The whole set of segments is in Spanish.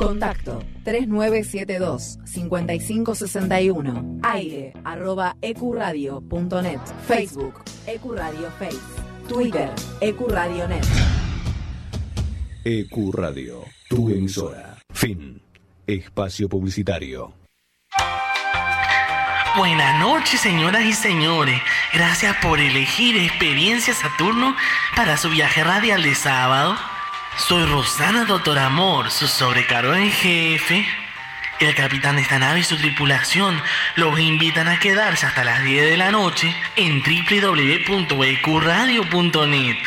Contacto 3972-5561. Aire arroba ecuradio.net. Facebook Ecuradio Face. Twitter Ecuradio.net. EcuRadio, tu emisora. Fin. Espacio publicitario. Buenas noches, señoras y señores. Gracias por elegir Experiencia Saturno para su viaje radial de sábado. Soy Rosana Doctor Amor, su sobrecargo en jefe. El capitán de esta nave y su tripulación los invitan a quedarse hasta las 10 de la noche en www.ecuradio.net.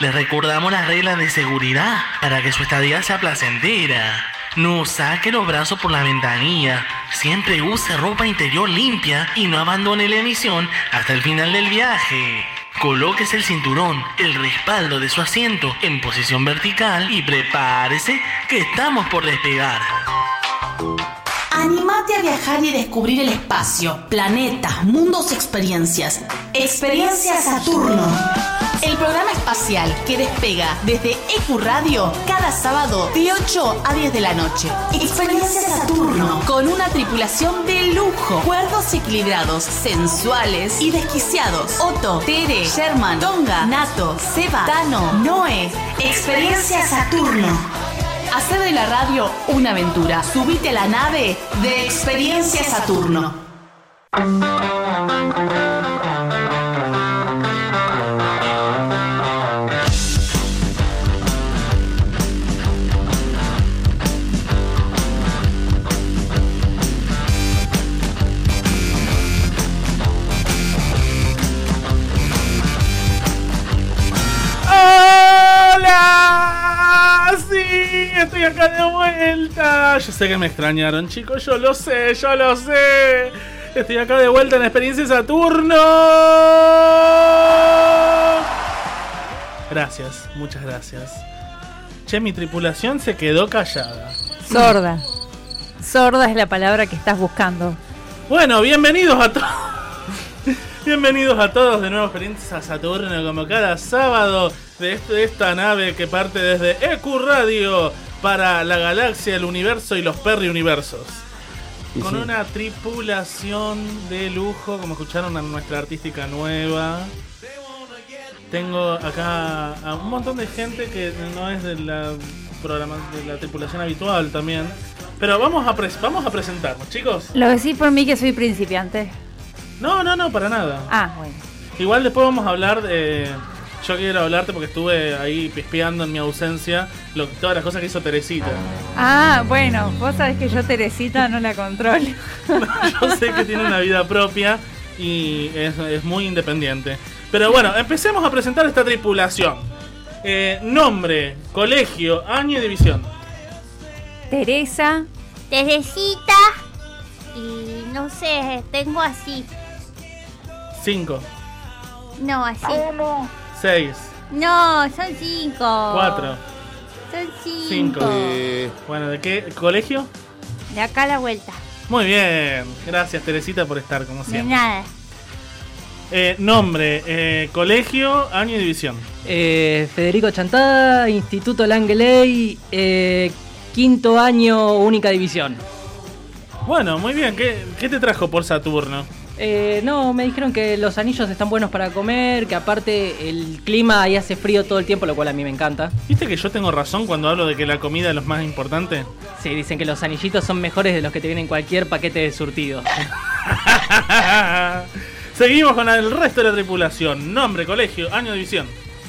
Les recordamos las reglas de seguridad para que su estadía sea placentera. No saque los brazos por la ventanilla. Siempre use ropa interior limpia y no abandone la emisión hasta el final del viaje. Colóquese el cinturón, el respaldo de su asiento en posición vertical y prepárese que estamos por despegar. Animate a viajar y descubrir el espacio, planetas, mundos, experiencias. Experiencia Saturno. El programa espacial que despega desde EQ Radio cada sábado de 8 a 10 de la noche. Experiencia Saturno. Con una tripulación de lujo. Cuerdos equilibrados, sensuales y desquiciados. Otto, Tere, Sherman, Tonga, Nato, Seba, Tano, Noé. Experiencia Saturno. Hacer de la radio una aventura. Subite a la nave de Experiencia Saturno. Estoy acá de vuelta. Yo sé que me extrañaron, chicos. Yo lo sé, yo lo sé. Estoy acá de vuelta en Experiencia Saturno. Gracias, muchas gracias. Che, mi tripulación se quedó callada. Sorda. Sorda es la palabra que estás buscando. Bueno, bienvenidos a todos. Bienvenidos a todos de nuevo a Experiencia Saturno, como cada sábado de, este- de esta nave que parte desde EQ Radio para la galaxia, el universo y los perri universos. Con sí. una tripulación de lujo, como escucharon a nuestra artística nueva. Tengo acá a un montón de gente que no es de la programa de la tripulación habitual también. Pero vamos a pres- vamos a presentarnos, chicos. Lo decís por mí que soy principiante. No, no, no, para nada. Ah, bueno. Igual después vamos a hablar de. Yo quiero hablarte porque estuve ahí pispeando en mi ausencia lo, todas las cosas que hizo Teresita. Ah, bueno, vos sabés que yo Teresita no la controlo. Yo sé que tiene una vida propia y es, es muy independiente. Pero bueno, empecemos a presentar esta tripulación. Eh, nombre, colegio, año y división. Teresa, Teresita y no sé, tengo así. 5, No, así. 6, No, son cinco. 4, Son 5. cinco. Bueno, ¿de qué colegio? De acá a la vuelta. Muy bien. Gracias, Teresita, por estar como De siempre. nada. Eh, nombre, eh, colegio, año y división. Eh, Federico Chantada, Instituto Langley, eh, quinto año, única división. Bueno, muy bien. ¿Qué, qué te trajo por Saturno? Eh, no, me dijeron que los anillos están buenos para comer, que aparte el clima ahí hace frío todo el tiempo, lo cual a mí me encanta. ¿Viste que yo tengo razón cuando hablo de que la comida es lo más importante? Sí, dicen que los anillitos son mejores de los que te vienen en cualquier paquete de surtido. Seguimos con el resto de la tripulación. Nombre, colegio, año, división.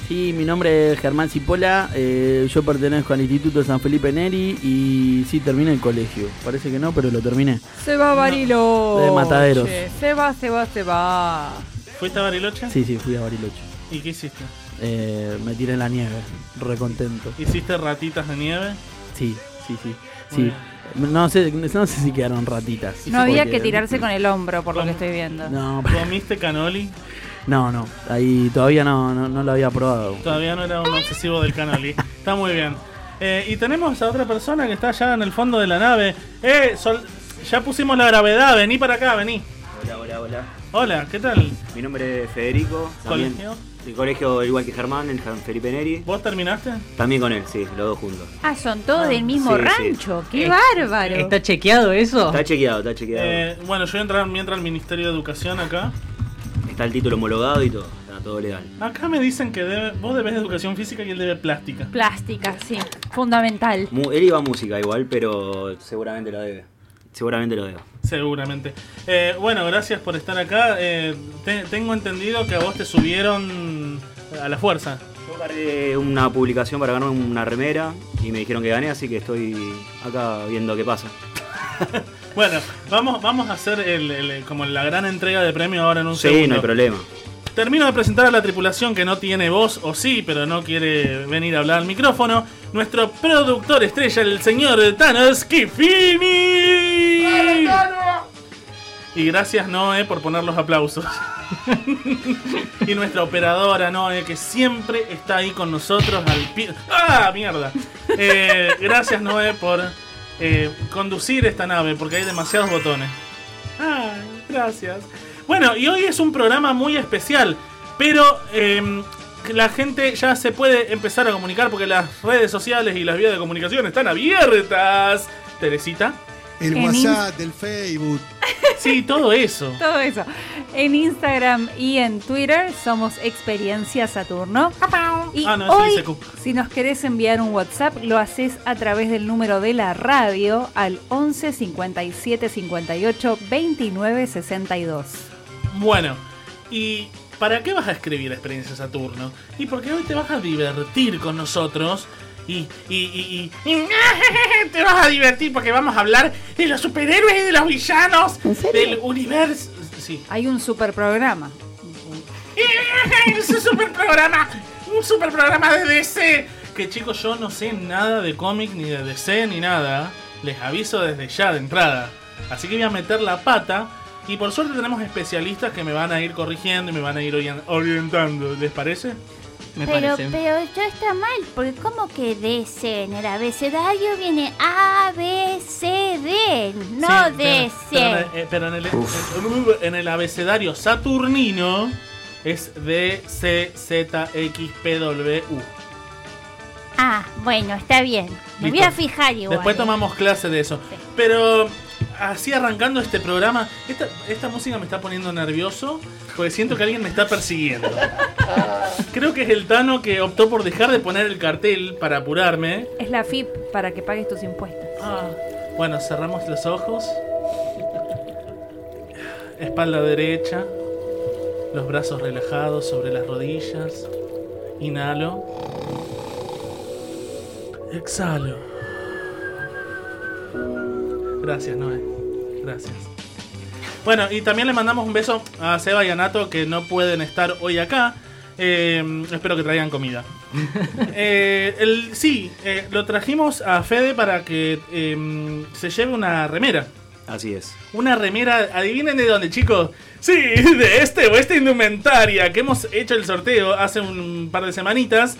Sí, mi nombre es Germán Cipolla, eh, yo pertenezco al Instituto San Felipe Neri y sí, terminé el colegio. Parece que no, pero lo terminé. se va Bariloche. De Mataderos. Se va, se va, se va. ¿Fuiste a Bariloche? Sí, sí, fui a Bariloche. ¿Y qué hiciste? Eh, me tiré en la nieve, recontento. ¿Hiciste ratitas de nieve? Sí, sí, sí. Sí. No sé, no sé si quedaron ratitas. No había que tirarse con el hombro, por lo que estoy viendo. No, ¿Comiste canoli? No, no, ahí todavía no, no, no lo había probado. Todavía no era un obsesivo del canoli. Está muy bien. Eh, y tenemos a otra persona que está allá en el fondo de la nave. Eh, Sol- ya pusimos la gravedad. Vení para acá, vení. Hola, hola, hola. Hola, ¿qué tal? Mi nombre es Federico. También ¿Colegio? El colegio igual que Germán, en San Felipe Neri. ¿Vos terminaste? También con él, sí, los dos juntos. Ah, son todos del mismo sí, sí. rancho. ¡Qué bárbaro! ¿Está chequeado eso? Está chequeado, está chequeado. Eh, bueno, yo voy a entrar mientras al Ministerio de Educación acá. Está el título homologado y todo. Está todo legal. Acá me dicen que debe- vos debes educación física y él debe plástica. Plástica, sí. Fundamental. Mu- él iba a música igual, pero seguramente lo debe. Seguramente lo debe. Seguramente. Eh, bueno, gracias por estar acá. Eh, te- tengo entendido que a vos te subieron a la fuerza. Yo cargué una publicación para ganar una remera y me dijeron que gané, así que estoy acá viendo qué pasa. Bueno, vamos, vamos a hacer el, el- como la gran entrega de premio ahora en un Sí, segundo. no hay problema. Termino de presentar a la tripulación que no tiene voz, o sí, pero no quiere venir a hablar al micrófono. Nuestro productor estrella, el señor Thanos Kifini. Y gracias Noé por poner los aplausos. y nuestra operadora Noé, que siempre está ahí con nosotros al pie. ¡Ah, mierda! Eh, gracias Noé por eh, conducir esta nave, porque hay demasiados botones. Ay, gracias. Bueno, y hoy es un programa muy especial, pero eh, la gente ya se puede empezar a comunicar porque las redes sociales y las vías de comunicación están abiertas. Teresita. El En WhatsApp, el Facebook. Sí, todo eso. Todo eso. En Instagram y en Twitter somos Experiencia Saturno. Y Ah, no, es hoy, si nos querés enviar un WhatsApp, lo haces a través del número de la radio al 11 57 58 29 62. Bueno, ¿y para qué vas a escribir Experiencia Saturno? Y porque hoy te vas a divertir con nosotros. Y, y, y, y- te vas a divertir porque vamos a hablar de los superhéroes y de los villanos del universo. Sí. Hay un super programa. Es un super programa, un super programa de DC. Que chicos, yo no sé nada de cómic, ni de DC, ni nada. Les aviso desde ya de entrada. Así que voy a meter la pata. Y por suerte tenemos especialistas que me van a ir corrigiendo y me van a ir orien- orientando. ¿Les parece? Me Pero, parece. pero esto está mal, porque como que DC en el abecedario viene A, B, C, D, no Sí, DC. Pero, en el, eh, pero en el- en el abecedario saturnino es D, C, Z, X, P, W, U. Ah, bueno, está bien. Me voy a fijar igual. Después ¿eh? tomamos clase de eso. Pero así arrancando este programa, esta, esta música me está poniendo nervioso porque siento que alguien me está persiguiendo. Creo que es el Tano que optó por dejar de poner el cartel para apurarme. Es la FIP para que pagues tus impuestos. Ah, bueno, cerramos los ojos. Espalda derecha. Los brazos relajados sobre las rodillas. Inhalo. Exhalo. Gracias, Noé. Gracias. Bueno, y también le mandamos un beso a Seba y a Nato que no pueden estar hoy acá. Eh, espero que traigan comida. Eh, el, sí, eh, lo trajimos a Fede para que eh, se lleve una remera. Así es. Una remera, adivinen de dónde, chicos. Sí, de este o esta indumentaria que hemos hecho el sorteo hace un par de semanitas.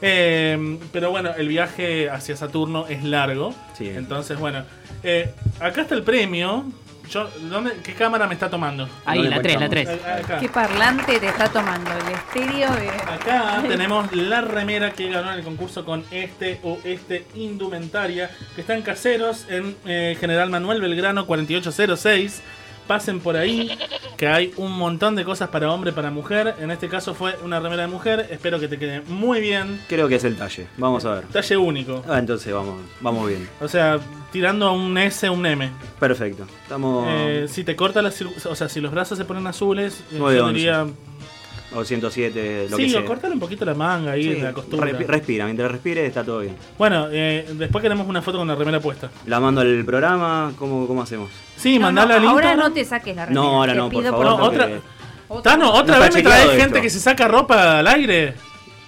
Eh, pero bueno, el viaje hacia Saturno es largo. Sí. Entonces, bueno, eh, acá está el premio. Yo, ¿dónde, ¿Qué cámara me está tomando? Ahí, la 3, la 3. Acá. ¿Qué parlante te está tomando? El estéreo de... Acá tenemos la remera que ganó en el concurso con este o este indumentaria, que están caseros en eh, General Manuel Belgrano 4806. Pasen por ahí, que hay un montón de cosas para hombre, para mujer. En este caso fue una remera de mujer. Espero que te quede muy bien. Creo que es el talle. Vamos a ver. Talle único. Ah, entonces vamos, vamos bien. O sea, tirando a un S, un M. Perfecto. Estamos. Eh, si te corta la cir- o sea, si los brazos se ponen azules, yo diría. O 107, lo Sí, que sea. o cortale un poquito la manga ahí, Sí, la costura. respi- respira, mientras respire está todo bien. Bueno, eh, después queremos una foto con la remera puesta. La mando al programa, ¿cómo, cómo hacemos? Sí, No, mandala no, al ahora Instagram. no te saques la remera. No, ahora te no, por pido favor. No, porque- otra. Tano, ¿otra No vez me traes gente esto. que se saca ropa al aire?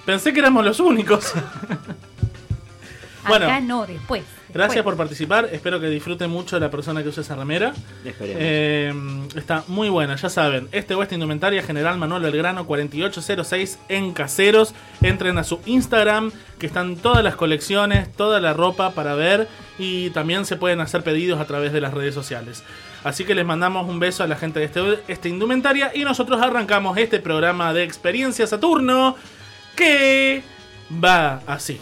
Pensé que éramos los únicos. bueno. Acá no, después. Gracias Bueno. por participar. Espero que disfruten mucho la persona que usa esa remera. Eh, está muy buena, ya saben. Este West Indumentaria General Manuel Belgrano 4806 en Caseros. Entren a su Instagram, que están todas las colecciones, toda la ropa para ver. Y también se pueden hacer pedidos a través de las redes sociales. Así que les mandamos un beso a la gente de este, este Indumentaria. Y nosotros arrancamos este programa de Experiencia Saturno. Que va así.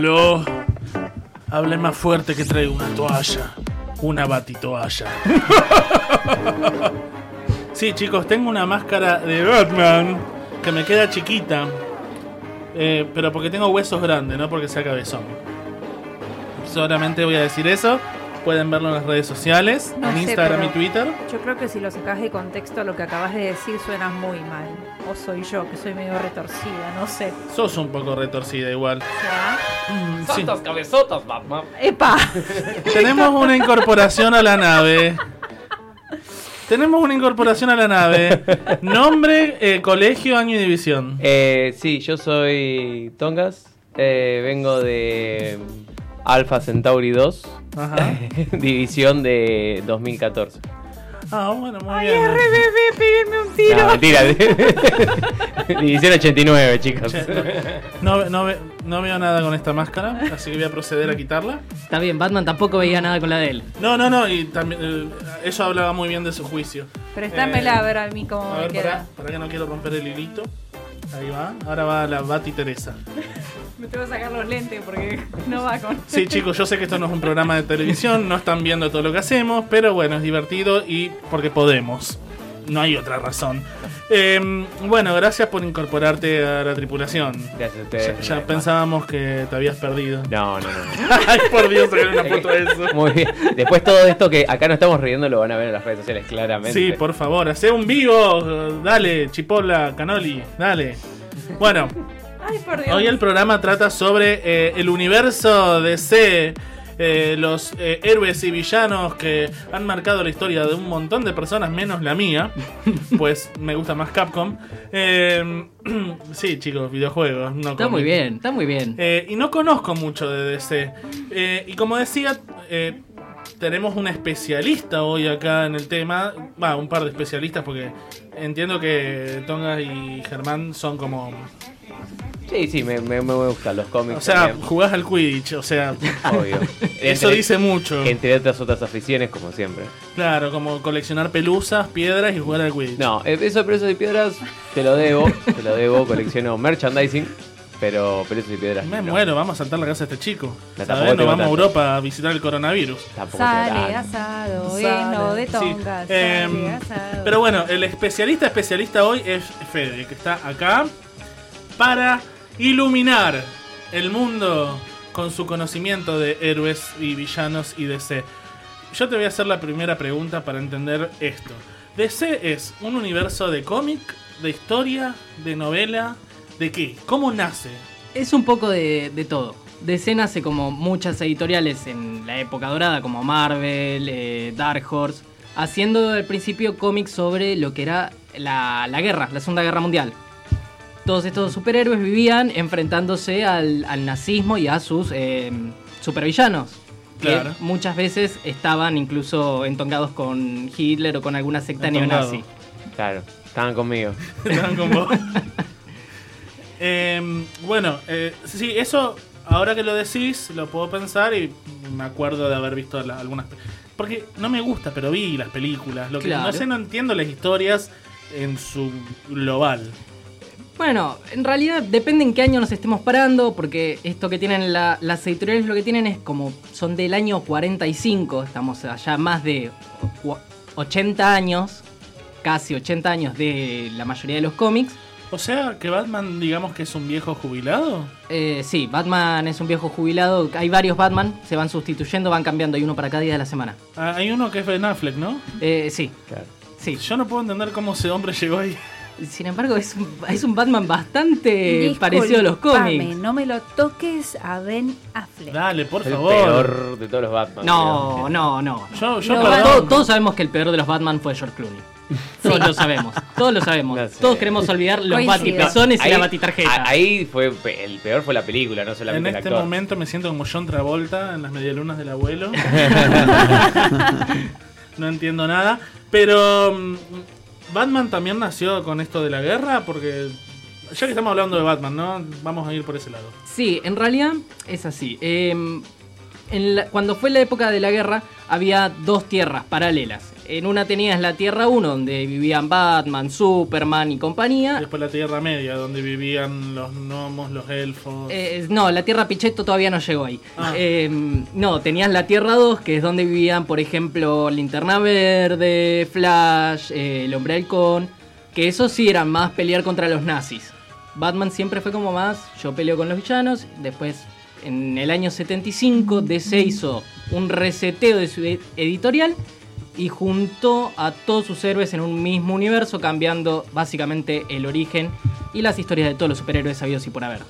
Aló. Hable más fuerte que traigo una toalla. Una batitoalla. sí, chicos, tengo una máscara de Batman que me queda chiquita. Eh, pero porque tengo huesos grandes, no porque sea cabezón. Solamente voy a decir eso. Pueden verlo en las redes sociales, No en sé, Instagram y Twitter. Yo creo que si lo sacas de contexto, lo que acabas de decir suena muy mal. O soy yo, que soy medio retorcida, no sé. Sos un poco retorcida igual. Mm, sí. Santas cabezotas, Batman. ¡Epa! Tenemos una incorporación a la nave. Tenemos una incorporación a la nave. Nombre, eh, colegio, año y división. Eh, sí, yo soy Tongas. eh, vengo de Alpha Centauri 2. Ajá. división de 2014. Ah, bueno, muy Ay, bien. bebé, péguenme un tiro. No, mentira. división 89, chicos. No, no, no veo nada con esta máscara, así que voy a proceder a quitarla. Está bien, Batman tampoco veía nada con la de él. No, no, no, y también eh, eso hablaba muy bien de su juicio. Préstamela Eh, a ver a mí cómo A me ver, queda. pará, pará que no quiero romper el hilito. Ahí va. Ahora va la Bati Teresa. Me tengo que sacar los lentes porque no va con. Sí, chicos, yo sé que esto no es un programa de televisión, no están viendo todo lo que hacemos, pero bueno, es divertido y porque podemos. No hay otra razón. Eh, bueno, gracias por incorporarte a la tripulación. Gracias a Ya, ustedes. ya pensábamos que te habías perdido. No, no, no. Ay, por Dios, sacar una foto de eso. Muy bien. Después todo esto que acá no estamos riendo lo van a ver en las redes sociales claramente. Sí, por favor, hace un vivo. Dale, Chipola, Canoli, dale. Bueno, Ay, por Dios. hoy el programa trata sobre eh, el universo DC, eh, los eh, héroes y villanos que han marcado la historia de un montón de personas, menos la mía, pues me gusta más Capcom. Eh, sí, chicos, videojuegos. No Está muy bien, está muy bien. Eh, y no conozco mucho de DC. Y como decía, tenemos un especialista hoy acá en el tema. Va, un par de especialistas porque entiendo que Tonga y Germán son como... Sí, sí, me, me, me gustan los cómics. O sea, también. jugás al Quidditch, o sea... Obvio. Eso Entre- dice mucho. Entre otras otras aficiones, como siempre. Claro, como coleccionar pelusas, piedras y jugar al Quidditch. No, eh, eso de Pesos y Piedras te lo debo. te lo debo. Colecciono merchandising. Pero Pesos y Piedras. Me no. muero, vamos a saltar la casa de este chico. No, ¿Sabes? tampoco Nos tengo vamos a. Europa a visitar el coronavirus. Tampoco Sale asado, lleno de Sí, tongas. em, sale asado. Pero bueno, el especialista especialista hoy es Fede, que está acá para iluminar el mundo con su conocimiento de héroes y villanos y DC. Yo te voy a hacer la primera pregunta para entender esto. DC es un universo de cómic, de historia, de novela, ¿de qué? ¿Cómo nace? Es un poco de, todo. DC nace como muchas editoriales en la época dorada, como Marvel, eh, Dark Horse, haciendo al principio cómics sobre lo que era la guerra, la Segunda Guerra Mundial. Todos estos superhéroes vivían enfrentándose al, al nazismo y a sus eh, supervillanos. Que Claro. muchas veces estaban incluso entongados con Hitler o con alguna secta neonazi. Claro, estaban conmigo. Estaban con vos. Em, bueno, eh, sí, eso ahora que lo decís, lo puedo pensar y me acuerdo de haber visto la- algunas. Porque no me gusta, pero vi las películas. Lo que no Claro. sé, no entiendo las historias en su global. Bueno, en realidad depende en qué año nos estemos parando, porque esto que tienen la- las editoriales lo que tienen es como son del año 45, estamos allá más de o- 80 años, casi 80 años de la mayoría de los cómics. O sea, que Batman, digamos que es un viejo jubilado. Eh, sí, Batman es un viejo jubilado, hay varios Batman, se van sustituyendo, van cambiando, hay uno para cada día de la semana. Ah, hay uno que es Ben Affleck, ¿no? Eh, sí, Claro. sí. Yo no puedo entender cómo ese hombre llegó ahí. Sin embargo, es un, es un Batman bastante parecido a los cómics. No me lo toques a Ben Affleck. Dale, por el favor. peor de todos los Batman. No, no, no. Yo, yo No, perdón. Todos, todos sabemos que el peor de los Batman fue George Clooney. Todos lo sabemos. Todos lo sabemos. No sé. Todos queremos olvidar los batipezones y Ahí- la batitarjeta. Ahí fue el peor fue la película, no En solamente el este actor. momento me siento como John Travolta en las medialunas del abuelo. no entiendo nada. Pero mm, Batman también nació con esto de la guerra porque ya que estamos hablando de Batman, ¿no? Vamos a ir por ese lado. Sí, en realidad es así. Eh, en la- cuando fue la época de la guerra, había dos tierras paralelas. En una tenías la Tierra 1, donde vivían Batman, Superman y compañía. Después la Tierra Media, donde vivían los gnomos, los elfos. Eh, no, la Tierra Pichetto todavía no llegó ahí. Ah. Eh, no, tenías la Tierra 2, que es donde vivían, por ejemplo, Linterna Verde, Flash, eh, el Hombre Halcón. Que esos sí eran más pelear contra los nazis. Batman siempre fue como más, yo peleo con los villanos. Después, en el año 75, DC hizo un reseteo de su ed- editorial y juntó a todos sus héroes en un mismo universo, cambiando básicamente el origen y las historias de todos los superhéroes sabidos y por haber.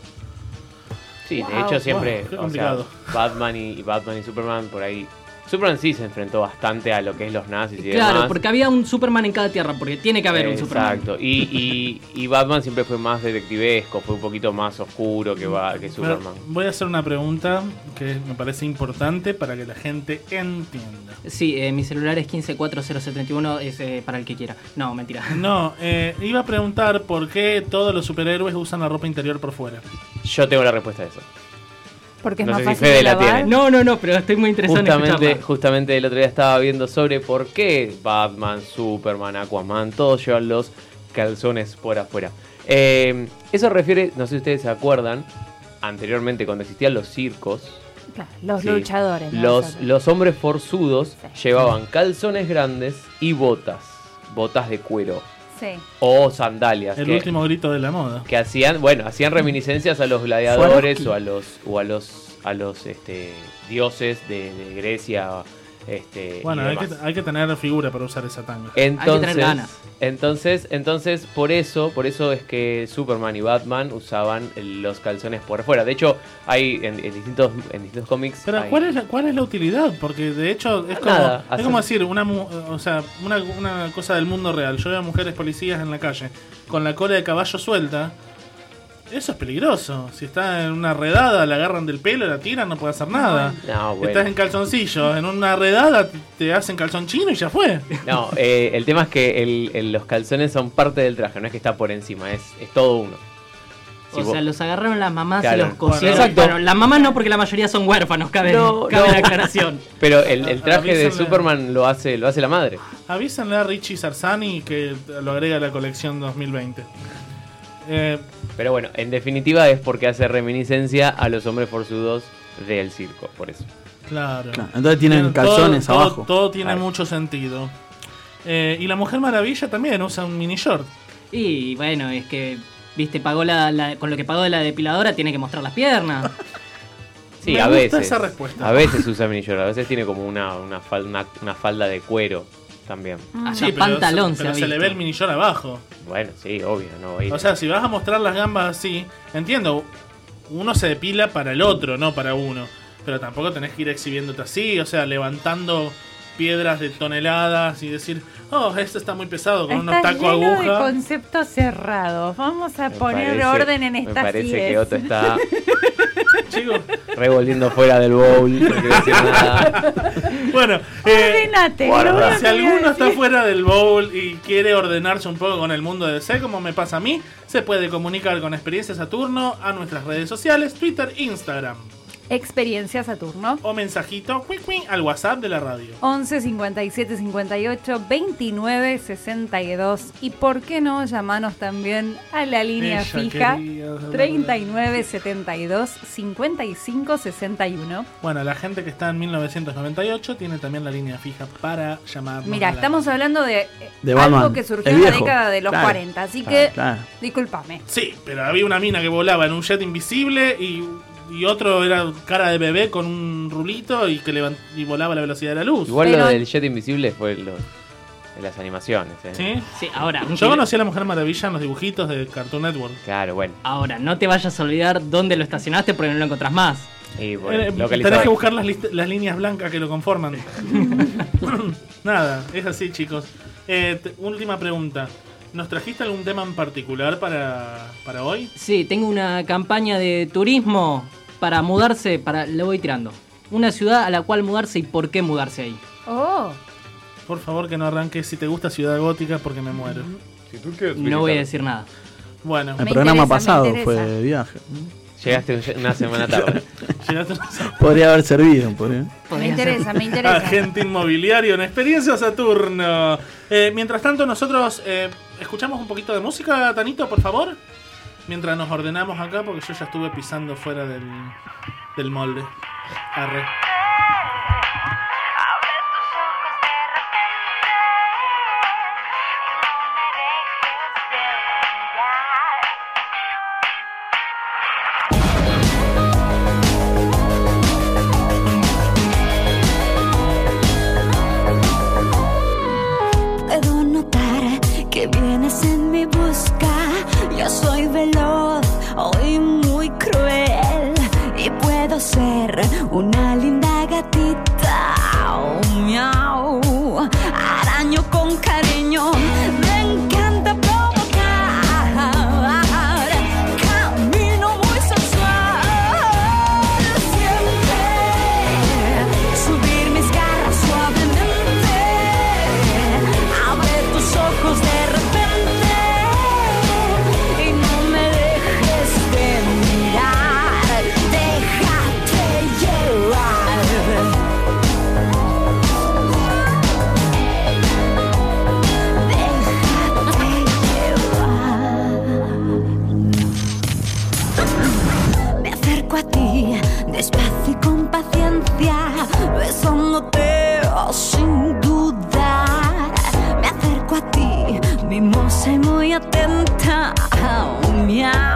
Sí, de hecho siempre, wow, o sea. Batman y, y Batman y Superman por ahí. Superman sí se enfrentó bastante a lo que es los nazis y Claro, demás. porque había un Superman en cada tierra, porque tiene que haber un Superman. Exacto. Y, y, y Batman siempre fue más detectivesco, fue un poquito más oscuro que, va, que Superman. Voy a hacer una pregunta que me parece importante para que la gente entienda. Sí, eh, mi celular es 154071, es eh, para el que quiera. No, mentira. No, eh, iba a preguntar por qué todos los superhéroes usan la ropa interior por fuera. Yo tengo la respuesta a eso. Porque es No más sé si fácil Fede de la tiene. No, no, no, pero estoy muy interesado en Justamente, escucharla. justamente el otro día estaba viendo sobre por qué Batman, Superman, Aquaman, todos llevan los calzones por afuera. Eh, eso refiere, no sé si ustedes se acuerdan, anteriormente cuando existían los circos, Claro, los Sí. luchadores. ¿no? los, los hombres forzudos llevaban calzones grandes y botas, botas de cuero Sí. o sandalias. El que, último grito de la moda. que hacían, bueno, hacían reminiscencias a los gladiadores o a los o a los a los este dioses de, de Grecia este Bueno, hay que, hay que tener figura para usar esa tanga. Entonces, ganas. entonces, entonces, por eso, por eso es que Superman y Batman usaban los calzones por fuera. De hecho, hay en, en distintos, en distintos cómics. Pero hay- ¿cuál es, la, ¿cuál es la utilidad? Porque de hecho es como, Nada, es hacer- como decir, una, mu- o sea, una, una cosa del mundo real. Yo veo mujeres policías en la calle con la cola de caballo suelta. Eso es peligroso. Si está en una redada, la agarran del pelo, la tiran, no puede hacer nada. No, bueno. Estás en calzoncillo, en una redada te hacen calzón chino y ya fue. No, eh, el tema es que el- el- los calzones son parte del traje, no es que está por encima, es, es todo uno. Si o vos- sea, los agarraron las mamás Claro. y los cosieron. Bueno, exacto. Bueno, las mamás no, porque la mayoría son huérfanos, cabe, No, cabe no. la aclaración. Pero el, el traje de. Superman lo hace, lo hace la madre. Avísenle a Richie Sarsani que lo agrega a la colección 2020. Eh, Pero bueno, en definitiva es porque hace reminiscencia a los hombres forzudos del circo, por eso. Claro. Claro, entonces tienen calzones todo, abajo. Todo, tiene Claro. mucho sentido. Eh, y la Mujer Maravilla también usa un mini short. Y bueno, es que, viste, pagó la, la- con lo que pagó de la depiladora, tiene que mostrar las piernas. Sí, Me a gusta veces. esa respuesta. A veces usa mini short, a veces tiene como una, una, fal- una- una falda de cuero también. Hasta Sí, pero, pantalón se, pero se le ve el mini short abajo. Bueno, sí, obvio, no a ir. O sea, si vas a mostrar las gambas así, entiendo, uno se depila para el otro, no para uno. Pero tampoco tenés que ir exhibiéndote así, o sea, levantando piedras de toneladas y decir, oh, esto está muy pesado con unos tacos lleno de aguja. conceptos cerrados. Vamos a Me poner parece- orden en Me estas parece que. Otto está Chicos, revolviendo fuera del bowl, no quiere decir nada. bueno, eh, Ordenate, guarda. Si alguno está fuera del bowl y quiere ordenarse un poco con el mundo de DC, como me pasa a mí, se puede comunicar con Experiencia Saturno a nuestras redes sociales, Twitter, Instagram. Experiencia Saturno. O mensajito al WhatsApp de la radio. 11 57 58 29 62 y por qué no llamanos también a la línea Ella fija quería hablar de- 39 72 55 61 Bueno, la gente que está en 1998 tiene también la línea fija para llamar. Mira, estamos hablando de, De algo Batman. que surgió en la década de los Claro. 40, así Claro, que claro. discúlpame. Sí, pero había una mina que volaba en un jet invisible y, y otro era cara de bebé con un rulito y que levan- y volaba a la velocidad de la luz. Igual Pero- lo del jet invisible fue lo, de las animaciones. ¿eh? ¿Sí? Sí, ahora, Yo conocí a la Mujer Maravilla en los dibujitos de Cartoon Network. Claro, bueno. ahora, no te vayas a olvidar dónde lo estacionaste porque no lo encontrás más. Y bueno, Eh, localizado. tenés que buscar las, las líneas blancas que lo conforman. Nada, es así, chicos. Eh, te- última pregunta. ¿Nos trajiste algún tema en particular para, para hoy? Sí, tengo una campaña de turismo para mudarse, para le voy tirando. Una ciudad a la cual mudarse y por qué mudarse ahí. Oh, Por favor, que no arranques si te gusta Ciudad Gótica porque me muero. No voy a decir nada. Bueno, El Me programa interesa, pasado fue de viaje. Llegaste un- una semana tarde. Podría haber servido. podría. me interesa, me interesa. Agente inmobiliario en Experiencia Saturno. Eh, mientras tanto, nosotros eh, escuchamos un poquito de música, Tanito, por favor. Mientras nos ordenamos acá, porque yo ya estuve pisando fuera del, del molde. Arre. Soy veloz, hoy muy cruel. Y puedo ser una 好妙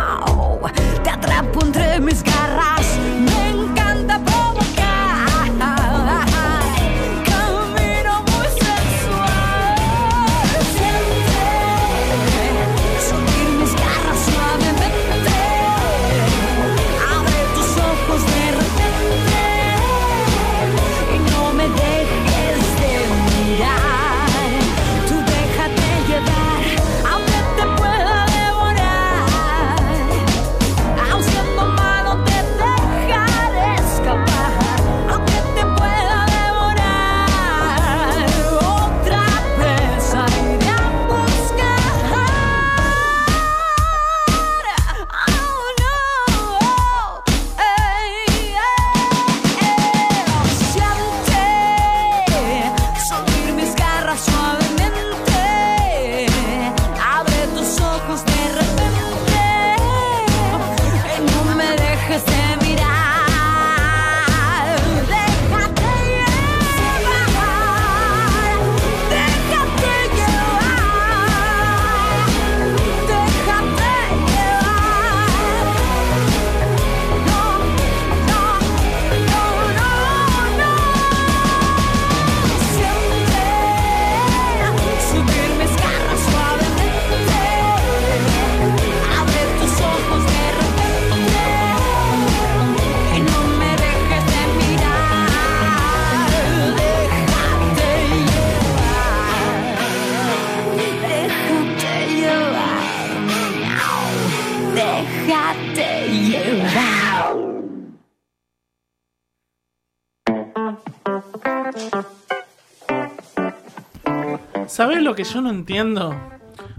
lo que yo no entiendo?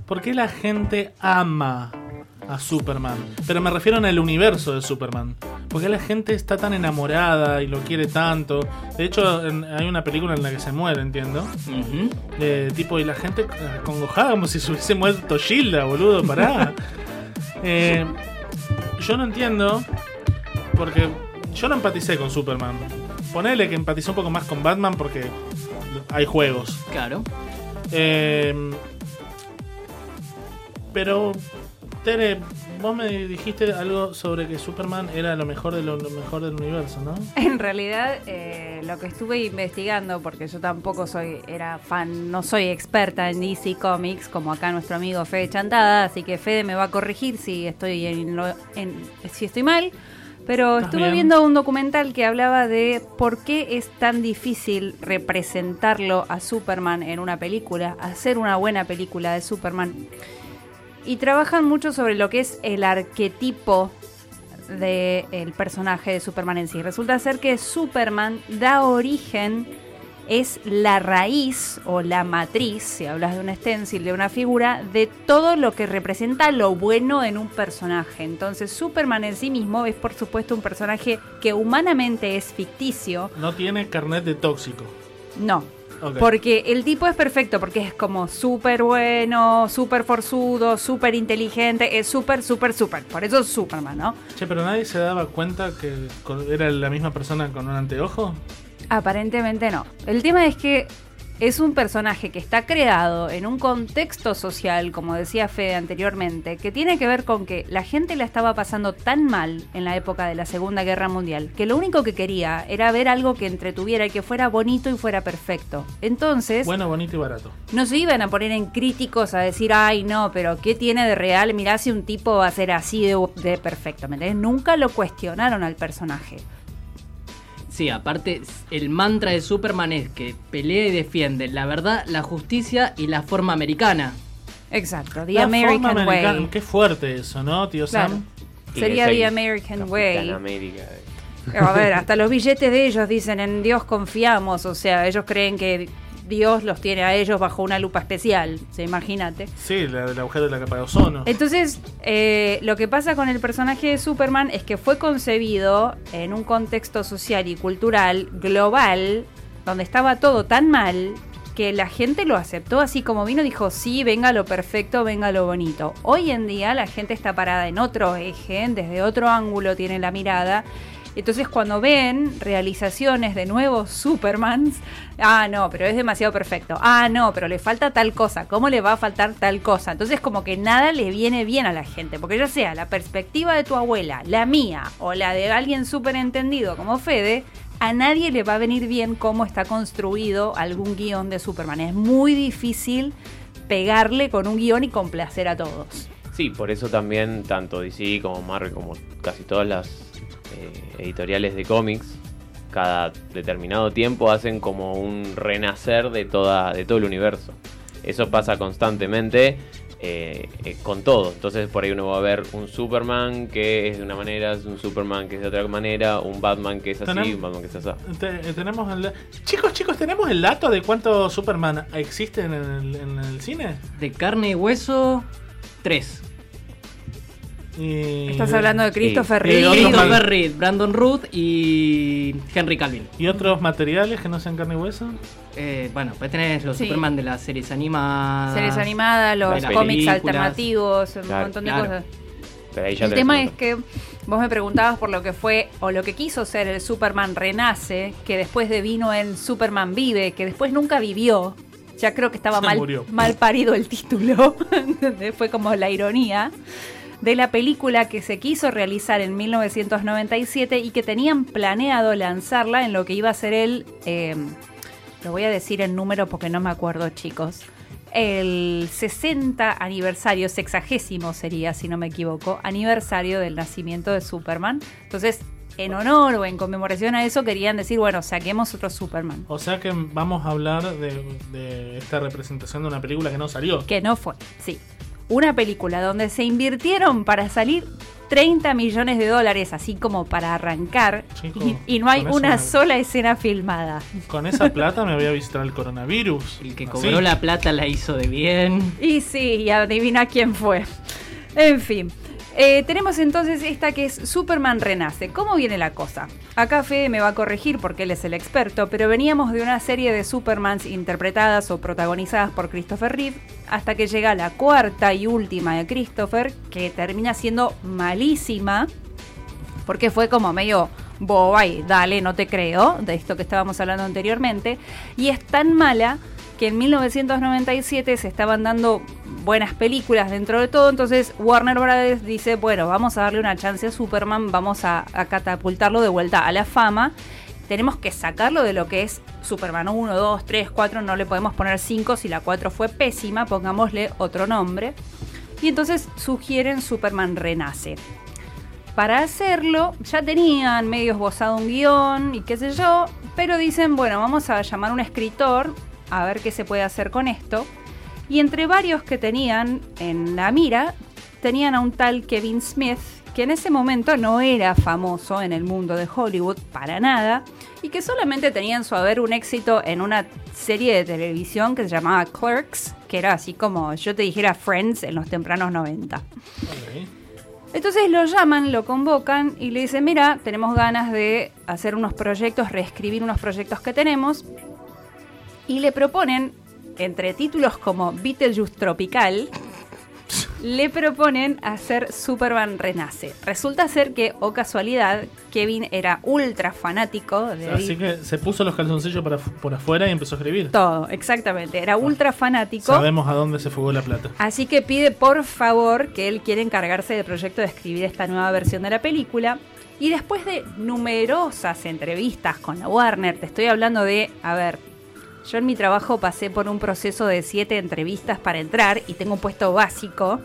¿Por qué la gente ama a Superman? Pero me refiero en el universo de Superman. ¿Por qué la gente está tan enamorada y lo quiere tanto? De hecho, en- hay una película en la que se muere, entiendo. Eh, tipo, y la gente acongojada como si se hubiese muerto Gilda, boludo, pará. Eh, yo no entiendo, porque yo no empaticé con Superman. Ponele que empaticé un poco más con Batman porque hay juegos. Claro. Eh, pero, Tere, vos me dijiste algo sobre que Superman era lo mejor de lo, lo mejor del universo, ¿no? En realidad, eh, lo que estuve investigando, porque yo tampoco soy, era fan, no soy experta en DC Comics, como acá nuestro amigo Fede Chantada, así que Fede me va a corregir si estoy en, lo- en- si estoy mal. Pero estuve bien. viendo un documental que hablaba de por qué es tan difícil representarlo a Superman en una película, hacer una buena película de Superman. Y trabajan mucho sobre lo que es el arquetipo del personaje de Superman en sí. Resulta ser que Superman da origen, es la raíz o la matriz, si hablas de un stencil, de una figura, de todo lo que representa lo bueno en un personaje. Entonces Superman en sí mismo es por supuesto un personaje que humanamente es ficticio. No tiene carnet de tóxico. No. Porque el tipo es perfecto, porque es como súper bueno, súper forzudo, súper inteligente, es súper, súper, súper. Por eso es Superman, ¿no? Che, pero nadie se daba cuenta que era la misma persona con un anteojo. Aparentemente no. El tema es que es un personaje que está creado en un contexto social, como decía Fede anteriormente, que tiene que ver con que la gente la estaba pasando tan mal en la época de la Segunda Guerra Mundial, que lo único que quería era ver algo que entretuviera y que fuera bonito y fuera perfecto. Entonces, Bueno, bonito y barato. no se iban a poner en críticos a decir, ay, no, pero ¿qué tiene de real? Mirá si un tipo va a ser así de, de perfecto. ¿me? Nunca lo cuestionaron al personaje. Sí, aparte, el mantra de Superman es que pelea y defiende la verdad, la justicia y la forma americana. Exacto, The La American forma americana- Way. Qué fuerte eso, ¿no, tío Claro. Sam? Sería The American Way. América. A ver, hasta los billetes de ellos dicen en Dios confiamos, o sea, ellos creen que Dios los tiene a ellos bajo una lupa especial, ¿se imagínate? Sí, la del agujero de la capa de ozono. Entonces, eh, lo que pasa con el personaje de Superman es que fue concebido en un contexto social y cultural global, donde estaba todo tan mal que la gente lo aceptó así como vino, dijo, sí, venga lo perfecto, venga lo bonito. Hoy en día la gente está parada en otro eje, desde otro ángulo tiene la mirada. Entonces cuando ven realizaciones de nuevos Supermans, ah, no, pero es demasiado perfecto. Ah, no, pero le falta tal cosa. ¿Cómo le va a faltar tal cosa? Entonces como que nada le viene bien a la gente. Porque ya sea la perspectiva de tu abuela, la mía o la de alguien súper entendido como Fede, a nadie le va a venir bien cómo está construido algún guion de Superman. Es muy difícil pegarle con un guion y complacer a todos. Sí, por eso también tanto DC como Marvel, como casi todas las eh, editoriales de cómics, cada determinado tiempo hacen como un renacer de, toda, de todo el universo. Eso pasa constantemente eh, eh, con todo. Entonces por ahí uno va a ver un Superman que es de una manera, un Superman que es de otra manera, un Batman que es así, un Batman que es así. Te- tenemos el... Chicos, chicos, ¿tenemos el dato de cuántos Superman existen en el, en el cine? De carne y hueso, tres. Estás hablando de Christopher Y Reeve. otros Christopher Reed, Brandon Ruth y Henry Calvin. ¿Y otros materiales que no sean carne y hueso? Eh, bueno, pues tenés los Sí. Superman de las series animadas. Series animadas, los cómics películas. alternativos, un Claro, montón de claro. cosas. Pero ahí ya El tema un es que vos me preguntabas por lo que fue o lo que quiso ser el Superman Renace, que después de vino en Superman Vive, que después nunca vivió. Ya creo que estaba Se mal, murió. mal parido el título. fue como la ironía de la película que se quiso realizar en 1997 y que tenían planeado lanzarla en lo que iba a ser el... eh, lo voy a decir en número porque no me acuerdo, chicos. El 60 aniversario, sexagésimo sería, si no me equivoco, aniversario del nacimiento de Superman. Entonces, en honor o en conmemoración a eso, querían decir, bueno, saquemos otro Superman. O sea que vamos a hablar de, de esta representación de una película que no salió. Que no fue, sí. Una película donde se invirtieron para salir 30 millones de dólares, así como para arrancar, Chico, y, y no hay eso una sola escena filmada. Con esa plata me voy a visitar el coronavirus. El que Así. cobró la plata la hizo de bien. Y sí, y adivina quién fue. En fin. Eh, tenemos entonces esta que es Superman Renace. ¿Cómo viene la cosa? Acá Fede me va a corregir porque él es el experto, pero veníamos de una serie de Supermans interpretadas o protagonizadas por Christopher Reeve hasta que llega la cuarta y última de Christopher, que termina siendo malísima porque fue como medio boba dale, no te creo, de esto que estábamos hablando anteriormente, y es tan mala que en 1997 se estaban dando buenas películas dentro de todo, entonces Warner Brothers dice, bueno, vamos a darle una chance a Superman, vamos a, a catapultarlo de vuelta a la fama, tenemos que sacarlo de lo que es Superman 1, 2, 3, 4, no le podemos poner 5 si la 4 fue pésima, pongámosle otro nombre. Y entonces sugieren Superman Renace. Para hacerlo, ya tenían medio esbozado un guion y qué sé yo, pero dicen, bueno, vamos a llamar a un escritor a ver qué se puede hacer con esto. Y entre varios que tenían en la mira, tenían a un tal Kevin Smith, que en ese momento no era famoso en el mundo de Hollywood para nada, y que solamente tenía en su haber un éxito en una serie de televisión que se llamaba Clerks, que era así como yo te dijera Friends en los tempranos 90. Entonces lo llaman, lo convocan y le dicen, mira, tenemos ganas de hacer unos proyectos, reescribir unos proyectos que tenemos. Y le proponen, entre títulos como Beetlejuice Tropical, le proponen hacer Superman Renace. Resulta ser que, o casualidad, Kevin era ultra fanático de Así que se puso los calzoncillos para, por afuera y empezó a escribir. todo, exactamente. Era ultra fanático. Sabemos a dónde se fugó la plata. Así que pide por favor que él quiere encargarse del proyecto de escribir esta nueva versión de la película. Y después de numerosas entrevistas con la Warner, te estoy hablando de, a ver, yo en mi trabajo pasé por un proceso de siete entrevistas para entrar y tengo un puesto básico.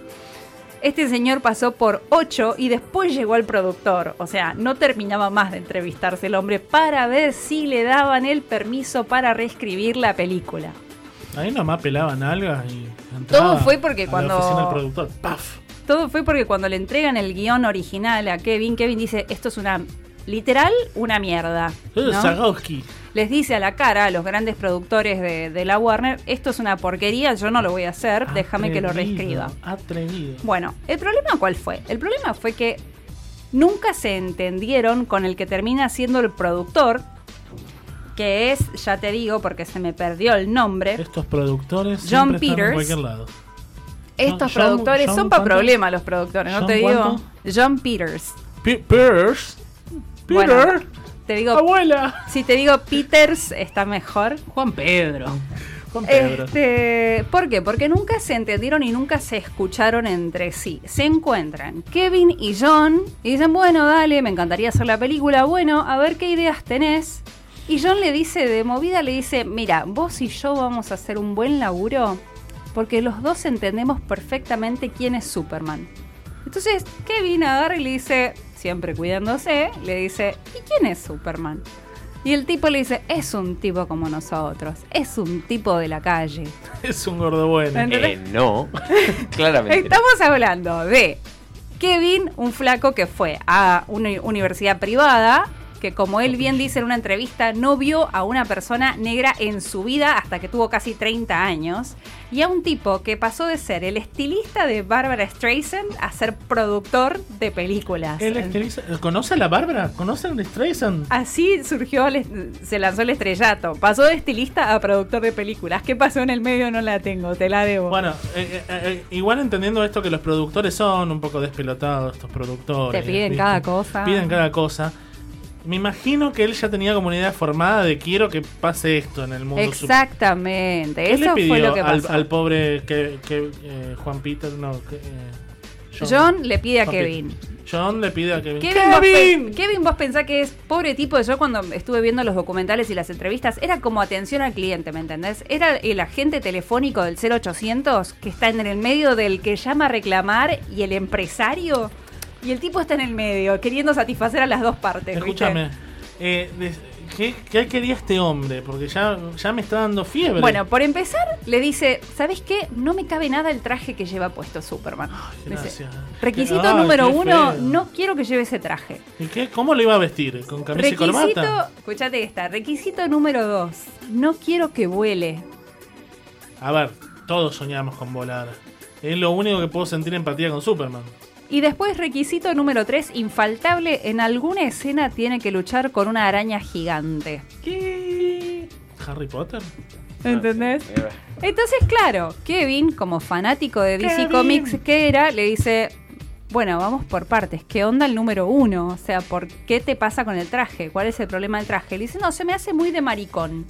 Este señor pasó por ocho y después llegó al productor. O sea, no terminaba más de entrevistarse el hombre para ver si le daban el permiso para reescribir la película. Ahí nomás pelaban algas y Todo fue porque a cuando- del productor. ¡Paf! Todo fue porque cuando le entregan el guion original a Kevin, Kevin dice, esto es una, literal, una mierda. ¿no? Zagowski. Les dice a la cara a los grandes productores de, de la Warner, esto es una porquería, yo no lo voy a hacer, déjame que lo reescriba. Atrevido. Bueno, ¿el problema cuál fue? El problema fue que nunca se entendieron con el que termina siendo el productor que es, ya te digo porque se me perdió el nombre, Estos productores John en Peters. cualquier lado. estos John- productores John son para problemas los productores, no te digo. John Peters. Pe- Peters. Bueno, Peter. Te digo, Abuela. Si te digo Peters está mejor. Juan Pedro. Juan Pedro. Este, ¿Por qué? Porque nunca se entendieron y nunca se escucharon entre sí. Se encuentran Kevin y John y dicen, bueno, dale, me encantaría hacer la película, bueno, a ver qué ideas tenés. Y John le dice, de movida le dice, mira, vos y yo vamos a hacer un buen laburo porque los dos entendemos perfectamente quién es Superman. Entonces Kevin agarra y le dice, siempre cuidándose, le dice, ¿y quién es Superman? Y el tipo le dice, es un tipo como nosotros, es un tipo de la calle. Es un gordo bueno. Eh, no, claramente. Estamos hablando de Kevin, un flaco que fue a una universidad privada, que como él bien dice en una entrevista, no vio a una persona negra en su vida hasta que tuvo casi 30 años, y a un tipo que pasó de ser el estilista de Barbara Streisand a ser productor de películas. ¿Conoce a la Bárbara? ¿Conoce a Streisand? Así surgió, se lanzó el estrellato. Pasó de estilista a productor de películas. ¿Qué pasó en el medio? No la tengo, te la debo. Bueno, eh, eh, eh, igual entendiendo esto que los productores son un poco despelotados, estos productores. Te piden ¿viste? cada cosa. Piden cada cosa. Me imagino que él ya tenía como una idea formada de quiero que pase esto en el mundo. Exactamente, ¿Qué eso le pidió fue lo que al, pasó. al pobre que, que, eh, Juan Peter? No, que, eh, John le pide a Juan Kevin. Peter. John le pide a Kevin. Kevin, Vos, Kevin, vos pensás que es pobre tipo. Yo cuando estuve viendo los documentales y las entrevistas, era como atención al cliente, ¿me entendés? Era el agente telefónico del 0800 que está en el medio del que llama a reclamar y el empresario. Y el tipo está en el medio, queriendo satisfacer a las dos partes. Escúchame, eh, ¿qué, qué quería este hombre? Porque ya, ya me está dando fiebre. Bueno, por empezar, le dice, ¿sabes qué? No me cabe nada el traje que lleva puesto Superman. Dice, Gracias. Requisito Ay, número uno, feo. no quiero que lleve ese traje. ¿Y qué? ¿Cómo lo iba a vestir? ¿Con camisa y Requisito, corbata? escuchate esta, requisito número dos, no quiero que vuele. A ver, todos soñamos con volar. Es lo único que puedo sentir empatía con Superman. Y después requisito número tres, infaltable, en alguna escena tiene que luchar con una araña gigante. ¿Qué? ¿Harry Potter? ¿Entendés? Entonces, claro, Kevin, como fanático de DC Kevin. Comics que era, le dice, bueno, vamos por partes. ¿Qué onda el número uno? O sea, ¿por qué te pasa con el traje? ¿Cuál es el problema del traje? Le dice, no, se me hace muy de maricón.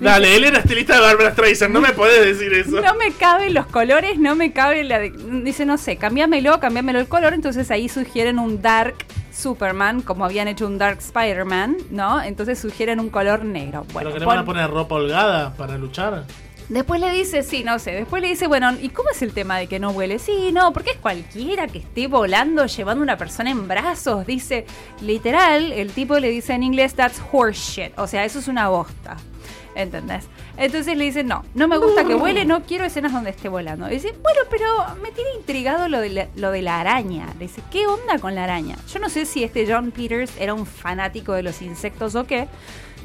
Dale, él era estilista de Barbara Streisand, no me podés decir eso. No me caben los colores, no me cabe la... de- Dice, no sé, cambiámelo, cambiámelo el color. Entonces ahí sugieren un Dark Superman, como habían hecho un Dark Spider-Man, ¿no? Entonces sugieren un color negro. Bueno, ¿Pero que le van a poner ropa holgada para luchar? Después le dice, sí, no sé, después le dice, bueno, ¿y cómo es el tema de que no huele? Sí, no, porque es cualquiera que esté volando llevando una persona en brazos. Dice, literal, el tipo le dice en inglés, that's horseshit. O sea, eso es una bosta. ¿Entendés? Entonces le dice, no, no me gusta que vuele, no quiero escenas donde esté volando. Y dice, bueno, pero me tiene intrigado lo de, la, lo de la araña. Le dice, ¿qué onda con la araña? Yo no sé si este John Peters era un fanático de los insectos o qué,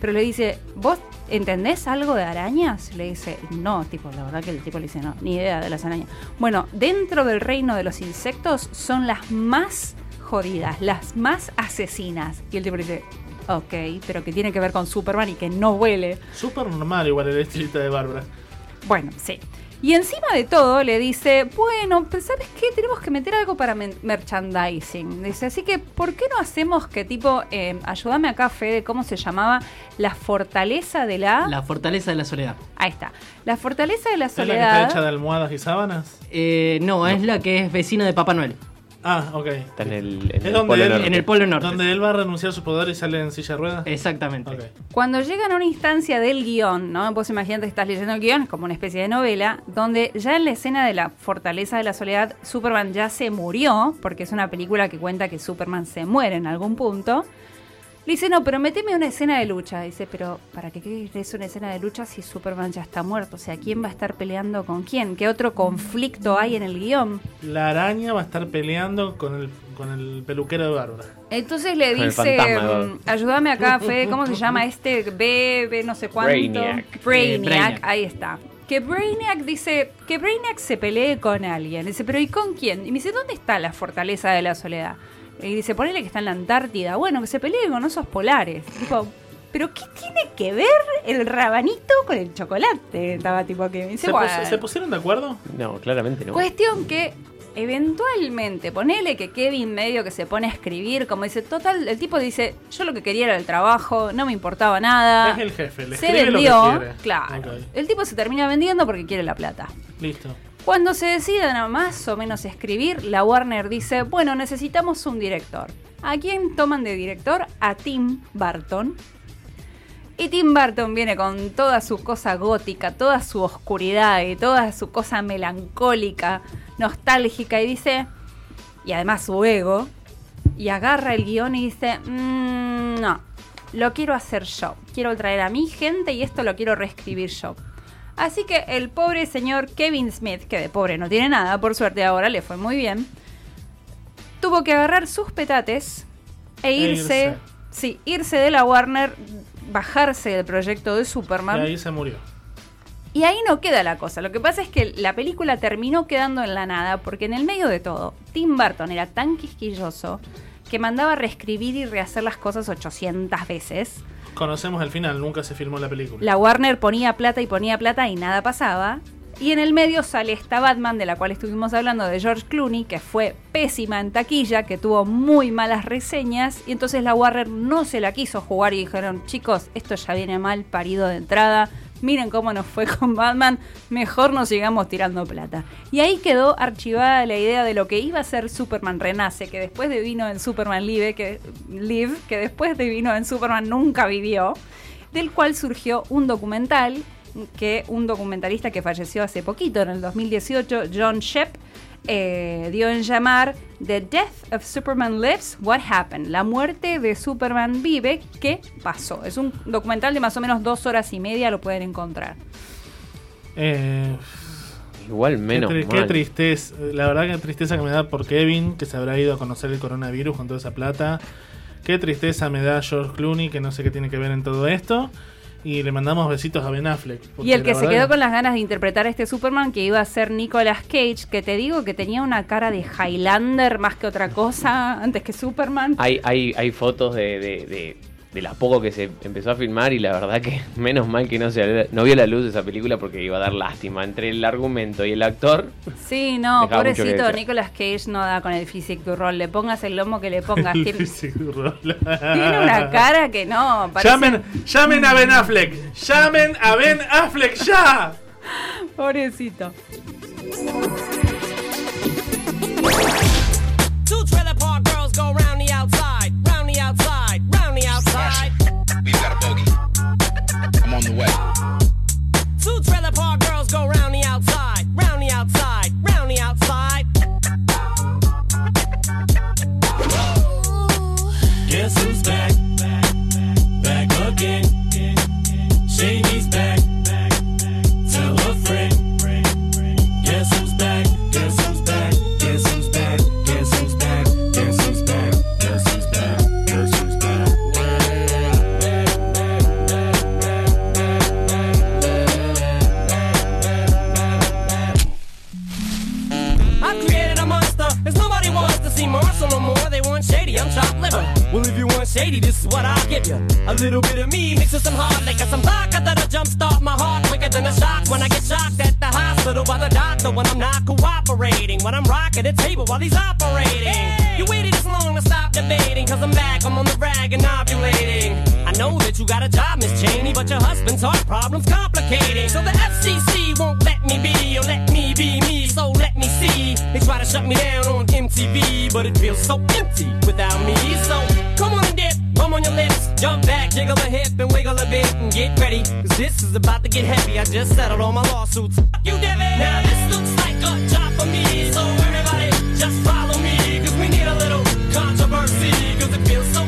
pero le dice, ¿vos entendés algo de arañas? Le dice, no, tipo, la verdad que el tipo le dice, no, ni idea de las arañas. Bueno, dentro del reino de los insectos son las más jodidas, las más asesinas. Y el tipo le dice, ok, pero que tiene que ver con Superman y que no huele. Súper normal igual el estilista de Bárbara. Bueno, sí. Y encima de todo le dice, bueno, pues, ¿sabes qué? Tenemos que meter algo para merchandising. Dice, así que, ¿por qué no hacemos que tipo, eh, ayúdame acá, Fede, ¿cómo se llamaba? La fortaleza de la... La fortaleza de la soledad. Ahí está. La fortaleza de la ¿Es la que soledad... está hecha de almohadas y sábanas? Eh, no, es la que es vecina de Papá Noel. Ah, ok. Está en el, en Es el donde Polo él, Norte. En el Polo Norte. Donde él va a renunciar a su poder y sale en silla de ruedas. Exactamente. Ok. Cuando llegan a una instancia del guion, ¿no? Vos imagínate que estás leyendo el guion, es como una especie de novela, donde ya en la escena de la fortaleza de la soledad, Superman ya se murió, porque es una película que cuenta que Superman se muere en algún punto. Le dice, no, pero meteme una escena de lucha. Dice, pero ¿para qué querés una escena de lucha si Superman ya está muerto? O sea, ¿quién va a estar peleando con quién? ¿Qué otro conflicto hay en el guion? La araña va a estar peleando con el, con el peluquero de Bárbara. Entonces le dice, mm, ayúdame acá, Fede, ¿cómo se llama este? B, B no sé cuánto. Brainiac. Brainiac, Eh, Brainiac. ahí está. Que Brainiac dice, que Brainiac se pelee con alguien. Dice, pero ¿y con quién? Y me dice, ¿dónde está la fortaleza de la soledad? Y dice, ponele que está en la Antártida. Bueno, que se pelee con osos polares. Tipo, pero ¿qué tiene que ver el rabanito con el chocolate? Estaba tipo que me dice, ¿Se, "Bueno". pus- ¿Se pusieron de acuerdo? No, claramente no. Cuestión que eventualmente, ponele que Kevin medio que se pone a escribir, como dice, total, el tipo dice, yo lo que quería era el trabajo, no me importaba nada. Es el jefe, le se escribe lo que vendió, quiere. claro. El tipo se termina vendiendo porque quiere la plata. Listo. Cuando se deciden a más o menos escribir, la Warner dice, bueno, necesitamos un director. ¿A quién toman de director? A Tim Burton. Y Tim Burton viene con toda su cosa gótica, toda su oscuridad y toda su cosa melancólica, nostálgica y dice, y además su ego, y agarra el guion y dice, "Mm, no, lo quiero hacer yo, quiero traer a mi gente y esto lo quiero reescribir yo. Así que el pobre señor Kevin Smith, que de pobre no tiene nada, por suerte ahora le fue muy bien, tuvo que agarrar sus petates e E irse, irse. sí, irse de la Warner, bajarse del proyecto de Y Superman. ahí se murió. Y ahí no queda la cosa. Lo que pasa es que la película terminó quedando en la nada porque en el medio de todo, Tim Burton era tan quisquilloso que mandaba reescribir y rehacer las cosas 800 veces. Conocemos el final, nunca se filmó la película. La Warner ponía plata y ponía plata y nada pasaba. Y en el medio sale esta Batman de la cual estuvimos hablando de George Clooney, que fue pésima en taquilla, que tuvo muy malas reseñas. Y entonces la Warner no se la quiso jugar y dijeron, chicos, esto ya viene mal parido de entrada. Miren cómo nos fue con Batman, mejor nos sigamos tirando plata. Y ahí quedó archivada la idea de lo que iba a ser Superman Renace, que después de vino en Superman Live, que, Live, que después de vino en Superman nunca vivió, del cual surgió un documental que un documentalista que falleció hace poquito, en el 2018, John Shep, eh, dio en llamar The Death of Superman Lives, What Happened, la muerte de Superman vive, ¿qué pasó? Es un documental de más o menos dos horas y media, lo pueden encontrar. Eh, Igual menos qué, tri- qué tristeza. La verdad que tristeza que me da por Kevin, que se habrá ido a conocer el coronavirus con toda esa plata. Qué tristeza me da George Clooney, que no sé qué tiene que ver en todo esto. Y le mandamos besitos a Ben Affleck. Y el que se quedó con las ganas de interpretar a este Superman, que iba a ser Nicolas Cage, que te digo que tenía una cara de Highlander más que otra cosa, antes que Superman. Hay, hay, hay fotos de, de, de, de la poco que se empezó a filmar y la verdad que menos mal que no, se, no vio la luz de esa película porque iba a dar lástima entre el argumento y el actor. Sí, no, pobrecito. Nicolas Cage no da con el physique du rol. Le pongas el lomo que le pongas. tiene, Tiene tiene una cara que no. parece- Llamen, llamen a Ben Affleck. Llamen a Ben Affleck ya. Pobrecito. I'm They want shady, I'm chopped liver. Well, if you want shady, this is what I'll give you. A little bit of me mixed with some hard liquor, some vodka that'll jumpstart my heart quicker than a shock when I get shocked at the hospital by the doctor when I'm not cooperating. When I'm rocking the table while he's operating. You waited this long to stop debating, cause I'm back, I'm on the rag and ovulating. Know that you got a job, Miss Cheney, but your husband's heart problem's complicating. So the FCC won't let me be, or let me be me, so let me see. They try to shut me down on MTV, but it feels so empty without me. So come on and dip, bum on your lips, jump back, jiggle a hip and wiggle a bit and get ready. Cause this is about to get heavy. I just settled all my lawsuits. Fuck you, Devin. Now this looks like a job for me, so everybody just follow me. Cause we need a little controversy, cause it feels so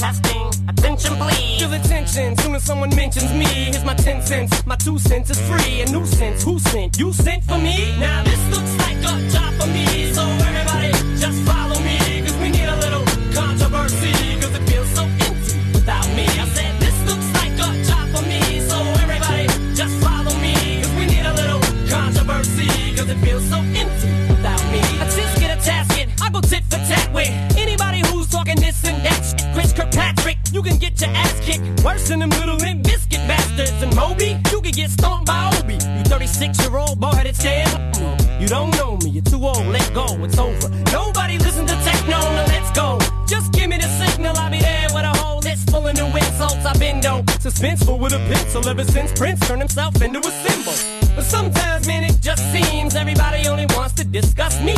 Testing, attention please. Feel the tension soon as someone mentions me. Here's my 10 cents. My two cents is free. A nuisance. Who sent? You sent for me? Now this looks like a job for me. So everybody just follow you can get your ass kicked. Worse than them little limp biscuit bastards. And Moby, you can get stomped by Obi. You 36 year old boy headed stand. You don't know me, you're too old, let go, it's over. Nobody listen to techno, now let's go. Just give me the signal, I'll be there with a whole list full of new insults. I've been dope, suspenseful with a pencil ever since Prince turned himself into a symbol. But sometimes, man, it just seems everybody only wants to discuss me.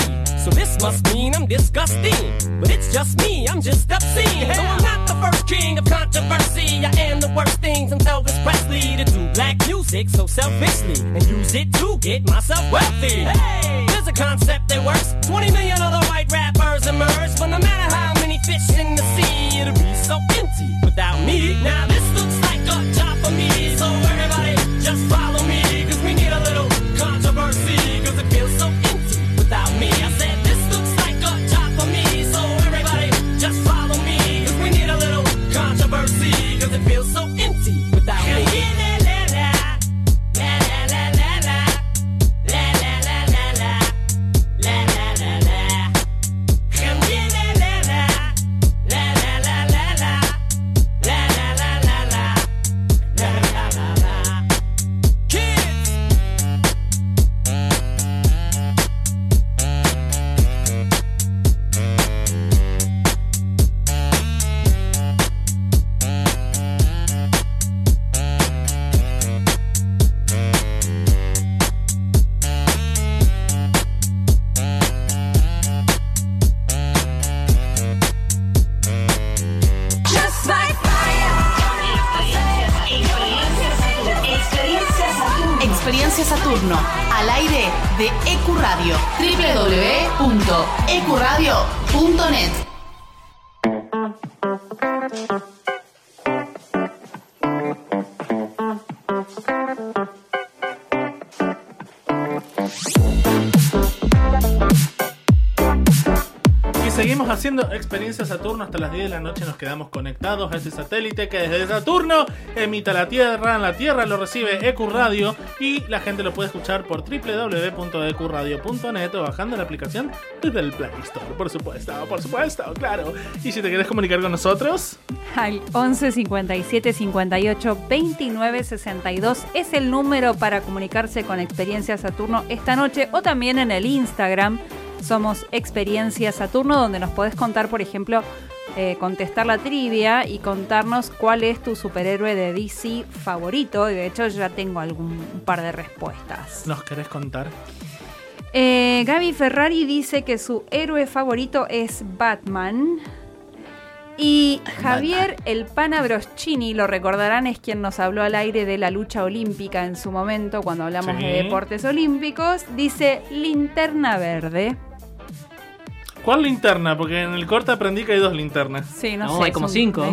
This must mean I'm disgusting. But it's just me, I'm just obscene. No, I'm not the first king of controversy. I am the worst things. I'm Elvis Presley to do black music so selfishly and use it to get myself wealthy. Hey, there's a concept that works. 20 million other white rappers emerge, but no matter how many fish in the sea, it'll be so empty without me. Now this looks like a job for me, so everybody experiencia Saturno hasta las 10 de la noche. Nos quedamos conectados a ese satélite que desde Saturno emite a la Tierra. En la Tierra lo recibe Ecuradio y la gente lo puede escuchar por www.ecuradio.net o bajando la aplicación desde el Play Store. Por supuesto, por supuesto, claro. Y si te querés comunicar con nosotros, Al 11 57 58 29 62 es el número para comunicarse con Experiencia Saturno esta noche o también en el Instagram. Somos Experiencia Saturno, donde nos podés contar, por ejemplo, eh, contestar la trivia y contarnos cuál es tu superhéroe de DC favorito. Y de hecho, ya tengo algún un par de respuestas. ¿nos querés contar? Eh, Gaby Ferrari dice que su héroe favorito es Batman. Y Javier El Pana Broschini, lo recordarán, es quien nos habló al aire de la lucha olímpica en su momento cuando hablamos Sí. de deportes olímpicos. Dice linterna verde. ¿Cuál linterna? Porque en el corte aprendí que hay dos linternas. Sí, no, sé. es un-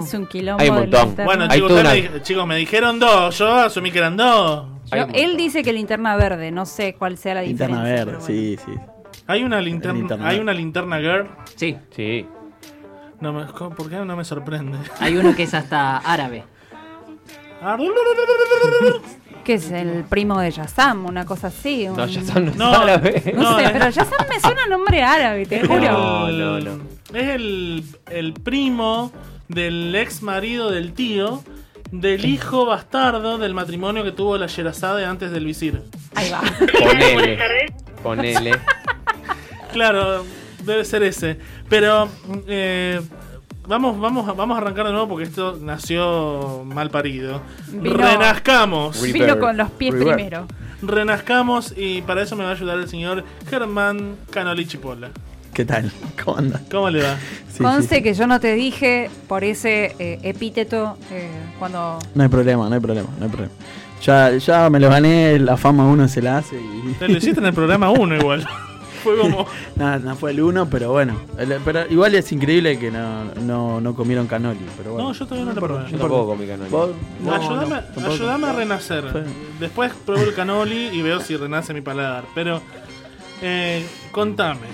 Es un quilombo. Hay un montón. linterna. Bueno, Hay chicos, una- me chicos, me dijeron dos. Yo asumí que eran dos. Yo- él dice que linterna verde, no sé cuál sea la Linterna diferencia. verde, pero bueno. sí, sí. Hay una linterna, Linterna hay una linterna girl. Sí. Sí. No me, ¿Por qué no me sorprende? Hay uno que es hasta árabe. Que es el primo de Yazam, una cosa así. No, Yazam no es No, árabe. No, No, sé, pero Yazam me suena nombre árabe, te juro. No, no, no. Es el, el primo del ex marido del tío del hijo bastardo del matrimonio que tuvo la Sherazade antes del visir. Ahí va. Ponele. Ponele. Claro, debe ser ese. Pero eh, vamos, vamos, a- vamos a arrancar de nuevo porque esto nació mal parido. Vino- Renazcamos. Vino con los pies primero. Renazcamos y para eso me va a ayudar el señor Germán Canoli Chipola. ¿Qué tal? ¿Cómo anda? ¿Cómo le va? Sí, Conste sí. que yo no te dije por ese eh, epíteto eh, cuando... No hay problema, no hay problema, no hay problema. Ya, ya me lo gané, la fama uno se la hace y. Te lo hiciste en el programa 1 igual. Fue como. no, no fue el uno, pero bueno. El- pero igual es increíble que no, no, no comieron canoli. Pero bueno. No, yo todavía no lo probé. Yo tampoco comí canoli. ¿Vos? No, ayúdame, no, tampoco. ayúdame a renacer. Después pruebo el canoli y veo si renace mi paladar. Pero, eh, contame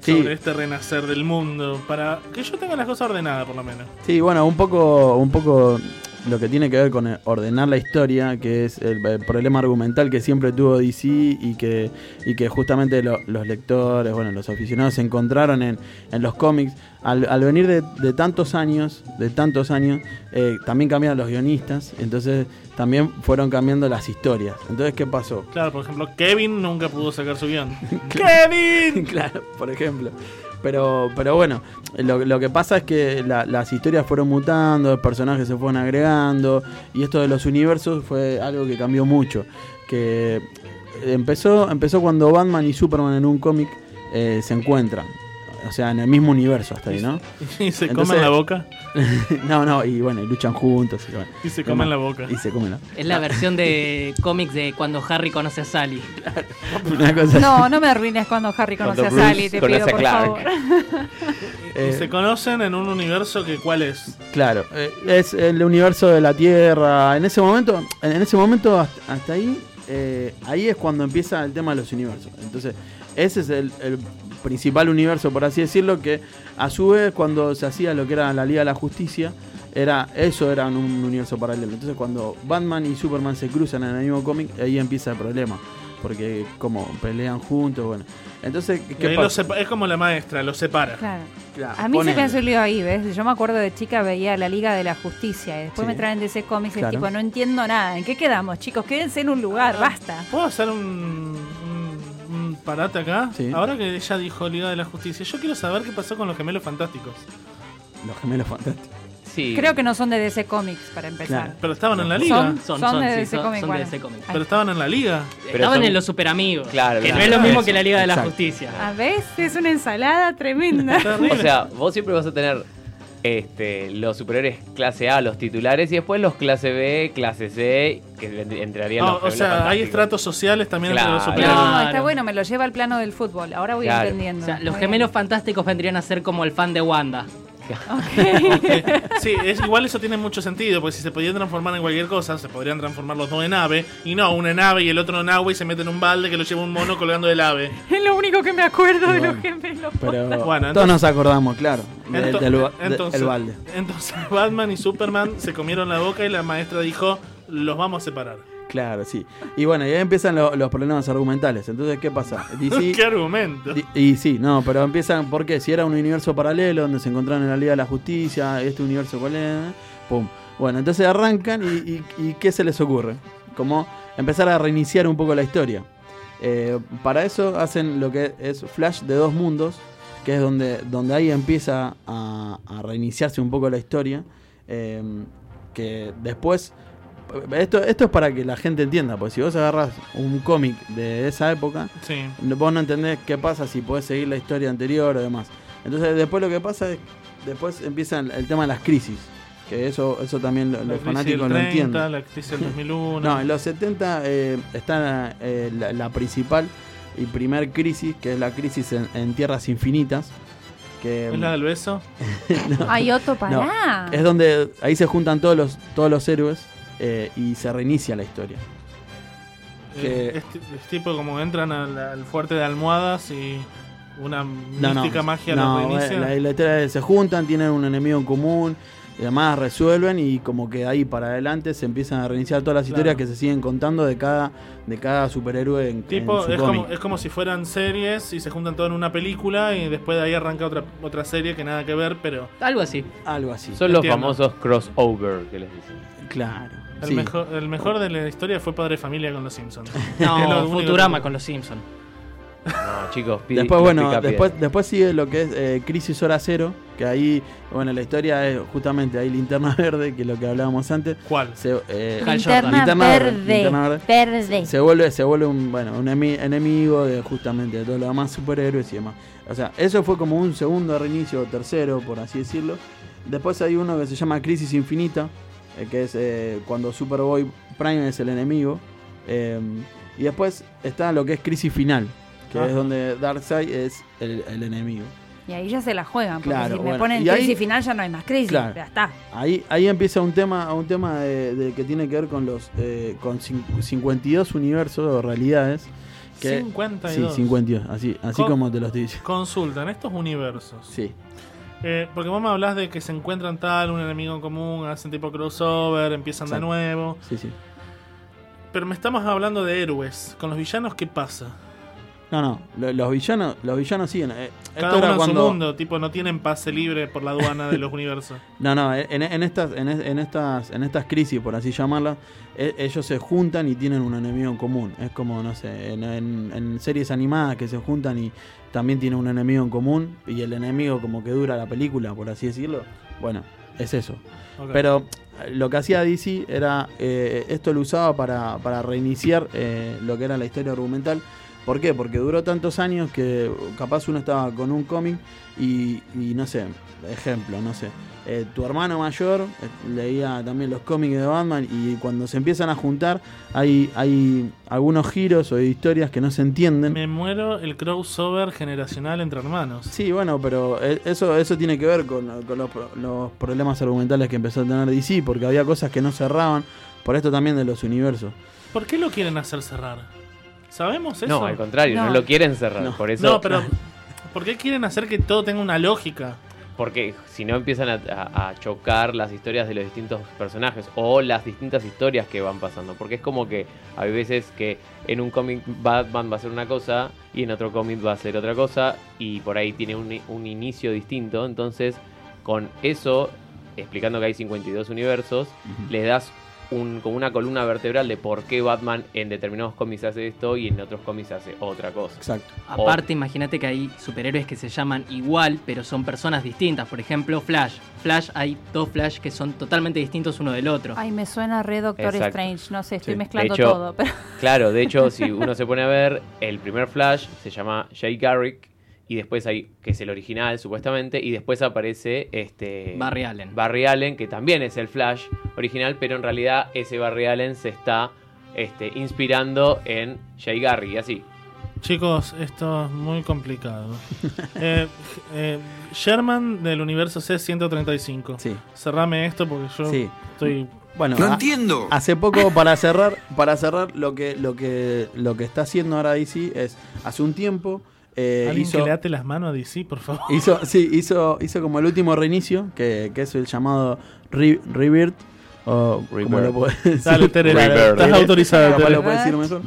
Sí. sobre este renacer del mundo. Para que yo tenga las cosas ordenadas, por lo menos. Sí, bueno, un poco, un poco lo que tiene que ver con ordenar la historia, que es el, el problema argumental que siempre tuvo DC y que, y que justamente lo- los lectores, bueno, los aficionados se encontraron en, en los cómics. Al, al venir de, de tantos años, de tantos años, eh, también cambiaron los guionistas, entonces también fueron cambiando las historias. Entonces, ¿qué pasó? Claro, por ejemplo, Kevin nunca pudo sacar su guion. ¡Kevin! claro, por ejemplo. Pero, pero bueno, lo, lo que pasa es que la- las historias fueron mutando, los personajes se fueron agregando, y esto de los universos fue algo que cambió mucho. Que empezó, empezó cuando Batman y Superman en un cómic eh, se encuentran. O sea, en el mismo universo hasta ahí, ¿no? ¿Y se comen la boca? no, no, y bueno, y luchan juntos. Y, bueno. Y se comen la boca. Y se comen la Es la versión de cómics de cuando Harry conoce a Sally. Una cosa No, no me arruines cuando Harry conoce Cuando a Bruce Sally, te conoce pido a por Clark. favor. Y Eh, se conocen en un universo que cuál es. Claro, eh, es el universo de la Tierra. En ese momento, en en ese momento hasta, hasta ahí, eh, ahí es cuando empieza el tema de los universos. Entonces, ese es el, el principal universo, por así decirlo, que a su vez cuando se hacía lo que era la Liga de la Justicia, era eso era un universo paralelo. Entonces, cuando Batman y Superman se cruzan en el mismo cómic, ahí empieza el problema. Porque como pelean juntos, bueno. Entonces, ¿qué pasa? sepa- es como la maestra, lo separa. Claro. Claro, A mí se me ponele. hace un lío ahí, ¿ves? Yo me acuerdo de chica veía la Liga de la Justicia y después Sí. me traen de ese cómic y es Claro. tipo, no entiendo nada. ¿En qué quedamos, chicos? Quédense en un lugar, basta. ¿Puedo hacer un parate acá? Sí. Ahora que ella dijo Liga de la Justicia, yo quiero saber qué pasó con los gemelos fantásticos. Los gemelos fantásticos. Sí. Creo que no son de DC Comics, para empezar. Claro. Pero estaban en la liga. Son, Son- son son, de sí, DC son- Comics. son de. DC Comics. Pero estaban en la liga. Pero Estaban son- en los super amigos. Claro, que claro. no es lo mismo Eso. que la Liga de la. Justicia. A veces es una ensalada tremenda. O sea, vos siempre vas a tener este, los superiores clase A, los titulares, y después los clase B, clase C, que en- entrarían No, los o sea, hay estratos sociales también entre los Claro. superhéroes. No, Claro. está bueno, me lo lleva al plano del fútbol. Ahora voy Claro. entendiendo. O sea, los Muy gemelos fantásticos vendrían a ser como el fan de Wanda. Sí, es, igual eso tiene mucho sentido, porque si se podían transformar en cualquier cosa, se podrían transformar los dos en ave, y no, uno en ave y el otro en agua y se mete en un balde que lo lleva un mono colgando del ave. Es lo único que me acuerdo de los gemelos. Pero Bueno, todos entonces- nos acordamos, claro, del, del entonces, el balde. entonces Batman y Superman se comieron la boca y la maestra dijo, los vamos a separar. Claro, sí. Y bueno, y ahí empiezan lo- los problemas argumentales. Entonces, ¿qué pasa? DC, ¿Qué argumento? di- y sí, no, pero empiezan, ¿por qué? Si era un universo paralelo donde se encontraron en la Liga de la Justicia, este universo cuál es, pum. Bueno, entonces arrancan y, y- y ¿qué se les ocurre? Como empezar a reiniciar un poco la historia. Eh, para eso hacen lo que es Flash de dos mundos, que es donde, donde ahí empieza a, a reiniciarse un poco la historia. eh, que después. Esto, esto es para que la gente entienda, porque si vos agarras un cómic de esa época, Sí. no- vos no entendés qué pasa si podés seguir la historia anterior o demás. Entonces después lo que pasa es, después empieza el, el tema de las crisis, que eso eso también lo- los fanáticos lo 30, entienden. La crisis del 2001. No, en los 70 eh, está eh, la, la principal y primer crisis, que es la crisis en, en Tierras Infinitas. Que, ¿Es la del beso? No. Ay, Otto, No, pará. es donde ahí se juntan todos los, todos los héroes eh, y se reinicia la historia. que- es, ti- es tipo como entran al, al fuerte de almohadas y una No, no, mística magia no, los reinicia. la, la es, se juntan, tienen un enemigo en común, y además resuelven y como que de ahí para adelante se empiezan a reiniciar todas las Claro. historias que se siguen contando de cada, de cada superhéroe en, Tipo, en su es cómic. como, es como si fueran series y se juntan todo en una película y después de ahí arranca otra, otra serie que nada que ver, pero Algo así. Algo así. Son los Entiendo. famosos crossover que les dicen. Claro. El, sí. mejor, el mejor de la historia fue Padre Familia con los Simpsons. No, Futurama con los Simpsons. No, chicos, pi- Después, bueno, picapiedra. después, después sigue lo que es eh, Crisis Hora Cero, que ahí, bueno, la historia es justamente ahí Linterna Verde, que es lo que hablábamos antes. ¿Cuál? Se, eh, Linterna verde, Linterna Verde. verde. Se vuelve, se vuelve un, bueno, un emi- enemigo de justamente de todos los demás superhéroes y demás. O sea, eso fue como un segundo reinicio, o tercero, por así decirlo. Después hay uno que se llama Crisis Infinita, eh, que es eh, cuando Superboy Prime es el enemigo. eh, y después está lo que es Crisis Final, que Ah. es donde Darkseid es el, el enemigo. Y ahí ya se la juegan, porque Claro, si me ponen Y ahí- crisis final ya no hay más crisis, Claro. ya está. Ahí, ahí empieza un tema, un tema de, de que tiene que ver con los eh, con cin- 52 universos o realidades. Que, 52. Sí, 52, así, así Co- como te los dice. Consulta, en estos universos. Sí. Eh, porque vos me hablas de que se encuentran tal, un enemigo en común, hacen tipo crossover, empiezan de nuevo. Sí, sí. Pero me estamos hablando de héroes. Con los villanos, ¿qué pasa? No, no, lo- los villanos, los villanos siguen. eh, Cada esto uno era en cuando- su mundo, tipo, no tienen pase libre por la aduana de los universos. No, no, en, en estas, en, es- en estas, en estas crisis, por así llamarlas, e- ellos se juntan y tienen un enemigo en común. Es como, no sé, en, en- en series animadas que se juntan y también tienen un enemigo en común y el enemigo como que dura la película, por así decirlo. Bueno, es eso. Ok. Pero eh, lo que hacía DC era, eh, esto lo usaba para, para reiniciar eh, lo que era la historia argumental. ¿Por qué? Porque duró tantos años que capaz uno estaba con un cómic y, y no sé, ejemplo, no sé. eh, tu hermano mayor eh, leía también los cómics de Batman y cuando se empiezan a juntar hay, hay algunos giros o historias que no se entienden. Me muero el crossover generacional entre hermanos. Sí, bueno, pero eh, eso, eso tiene que ver con, con los, los problemas argumentales que empezó a tener DC, porque había cosas que no cerraban, por esto también de los universos. ¿Por qué lo quieren hacer cerrar? ¿Sabemos eso? No, al contrario, no, lo quieren cerrar. Por eso, No, pero ¿por qué quieren hacer que todo tenga una lógica? Porque si no empiezan a, a- a chocar las historias de los distintos personajes o las distintas historias que van pasando. Porque es como que hay veces que en un cómic Batman va a ser una cosa y en otro cómic va a ser otra cosa y por ahí tiene un, un inicio distinto. Entonces, con eso, explicando que hay 52 universos, le das un, como una columna vertebral de por qué Batman en determinados cómics hace esto y en otros cómics hace otra cosa. Exacto. Aparte, imagínate que hay superhéroes que se llaman igual, pero son personas distintas. Por ejemplo, Flash. Flash, hay dos Flash que son totalmente distintos uno del otro. Ay, me suena re Doctor Exacto. Strange, no sé, estoy Sí. mezclando hecho, todo. Pero... Claro, de hecho, si uno se pone a ver, el primer Flash se llama Jay Garrick y después hay, que es el original supuestamente, y después aparece este Barry Allen. Barry Allen, que también es el Flash original, pero en realidad ese Barry Allen se está este, inspirando en Jay Garrick y así. Chicos, esto es muy complicado. eh, eh, Sherman del universo C135. Sí. Cerrame esto porque yo Sí. estoy. Bueno, a- Hace poco para cerrar, para cerrar lo que lo que lo que está haciendo ahora DC es hace un tiempo eh, Alguien hizo que le ate las manos a DC, por favor. hizo sí hizo hizo como el último reinicio que, que es el llamado Re- Rebirth o como lo puedes decir. Dale, Tere, Claro, estás autorizado, lo puedes decir mejor.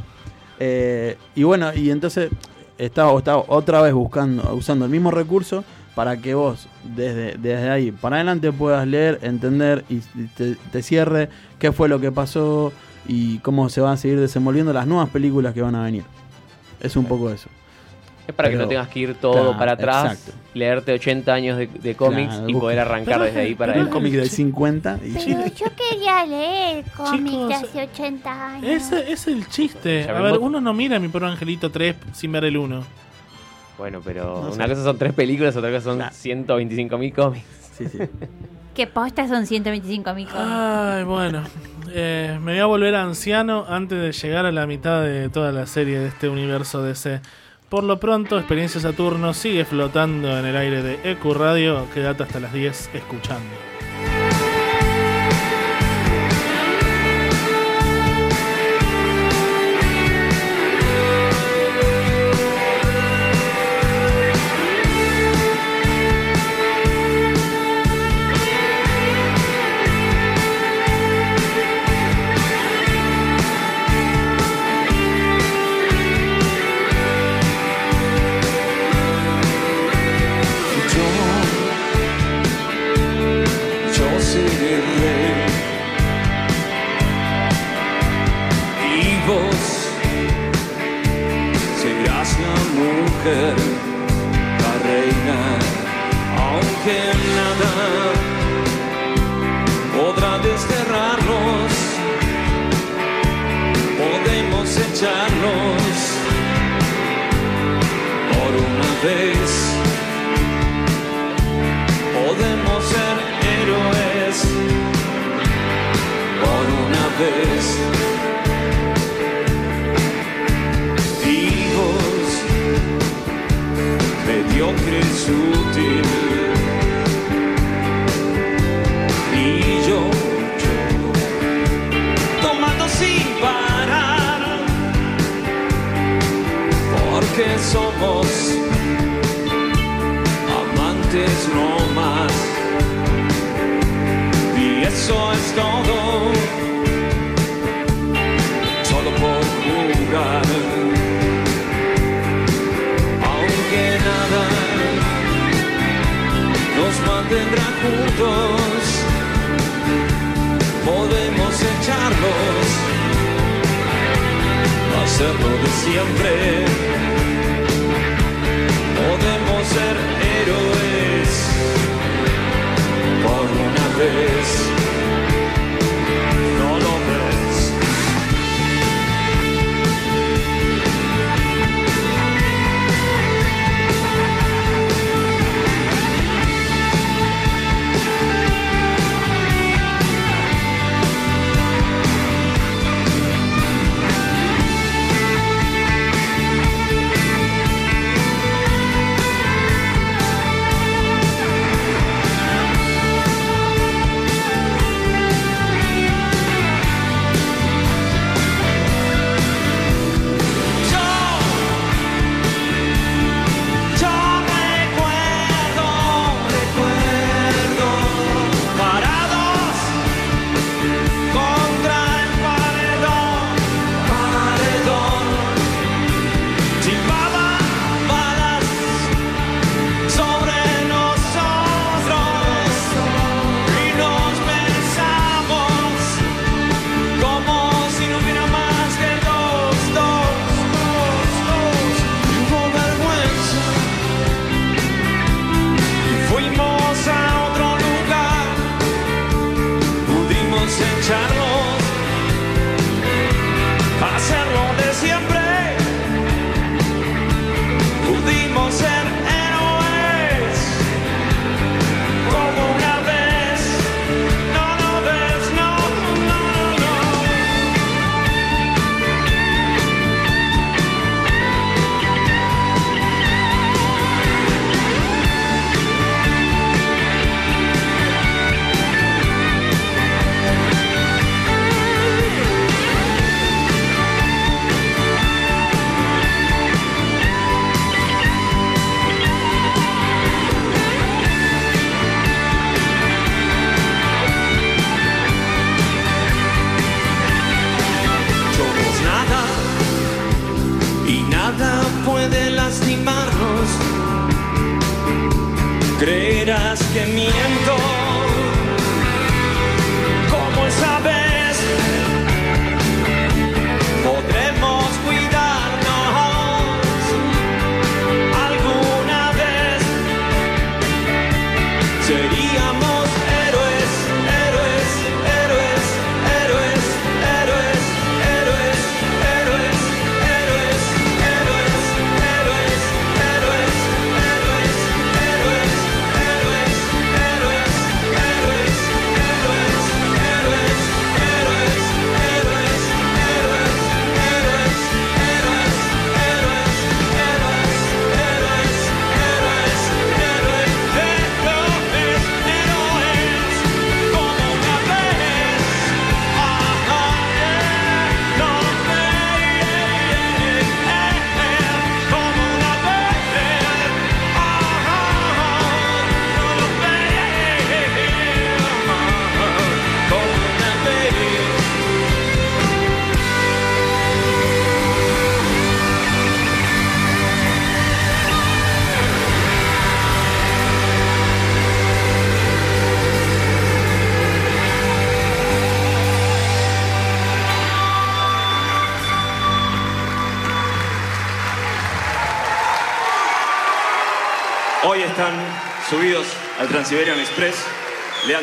Eh, y bueno, y entonces estaba, estaba otra vez buscando, usando el mismo recurso para que vos desde, desde ahí para adelante puedas leer, entender y te, te cierre qué fue lo que pasó y cómo se van a seguir desenvolviendo las nuevas películas que van a venir. Es un poco eso. Es para que Pero- no tengas que ir todo Claro, para atrás, exacto. leerte 80 años de, de cómics Claro, y poder arrancar Pero- desde ahí para pero- El cómic del 50 y Pero yo quería leer cómics de hace 80 años. Ese es el chiste. A ver, uno no mira mi perro Angelito 3 sin ver el 1. Bueno, pero No sé. una cosa son tres películas, otra cosa son 125 mil cómics. Sí, sí. Que postas son 125 mil Ay, bueno. Eh, me voy a volver anciano antes de llegar a la mitad de toda la serie de este universo DC. Por lo pronto, Experiencia Saturno sigue flotando en el aire de EQ Radio. Quédate hasta las 10 escuchando.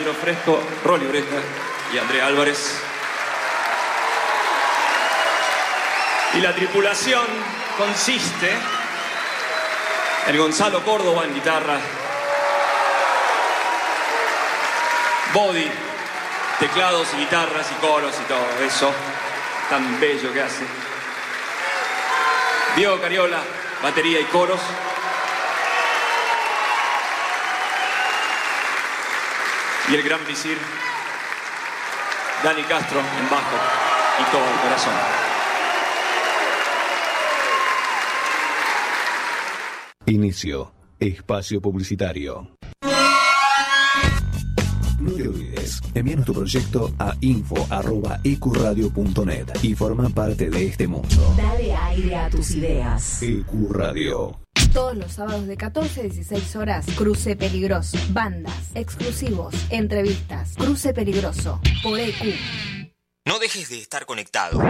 Leandro Fresco, Rolly y Andrea Álvarez. Y la tripulación consiste en Gonzalo Córdoba en guitarra, body, teclados y guitarras y coros y todo eso tan bello que hace. Diego Cariola, batería y coros. Y el gran visir, Dani Castro en bajo y todo el corazón. Inicio. Espacio publicitario. No te olvides, envíanos tu proyecto a info.ecuradio.net y forma parte de este mundo. Dale aire a tus ideas. Ecuradio. Todos los sábados de 14 a 16 horas, Cruce Peligroso. Bandas, exclusivos, entrevistas. Cruce Peligroso, por EQ. No dejes de estar conectado.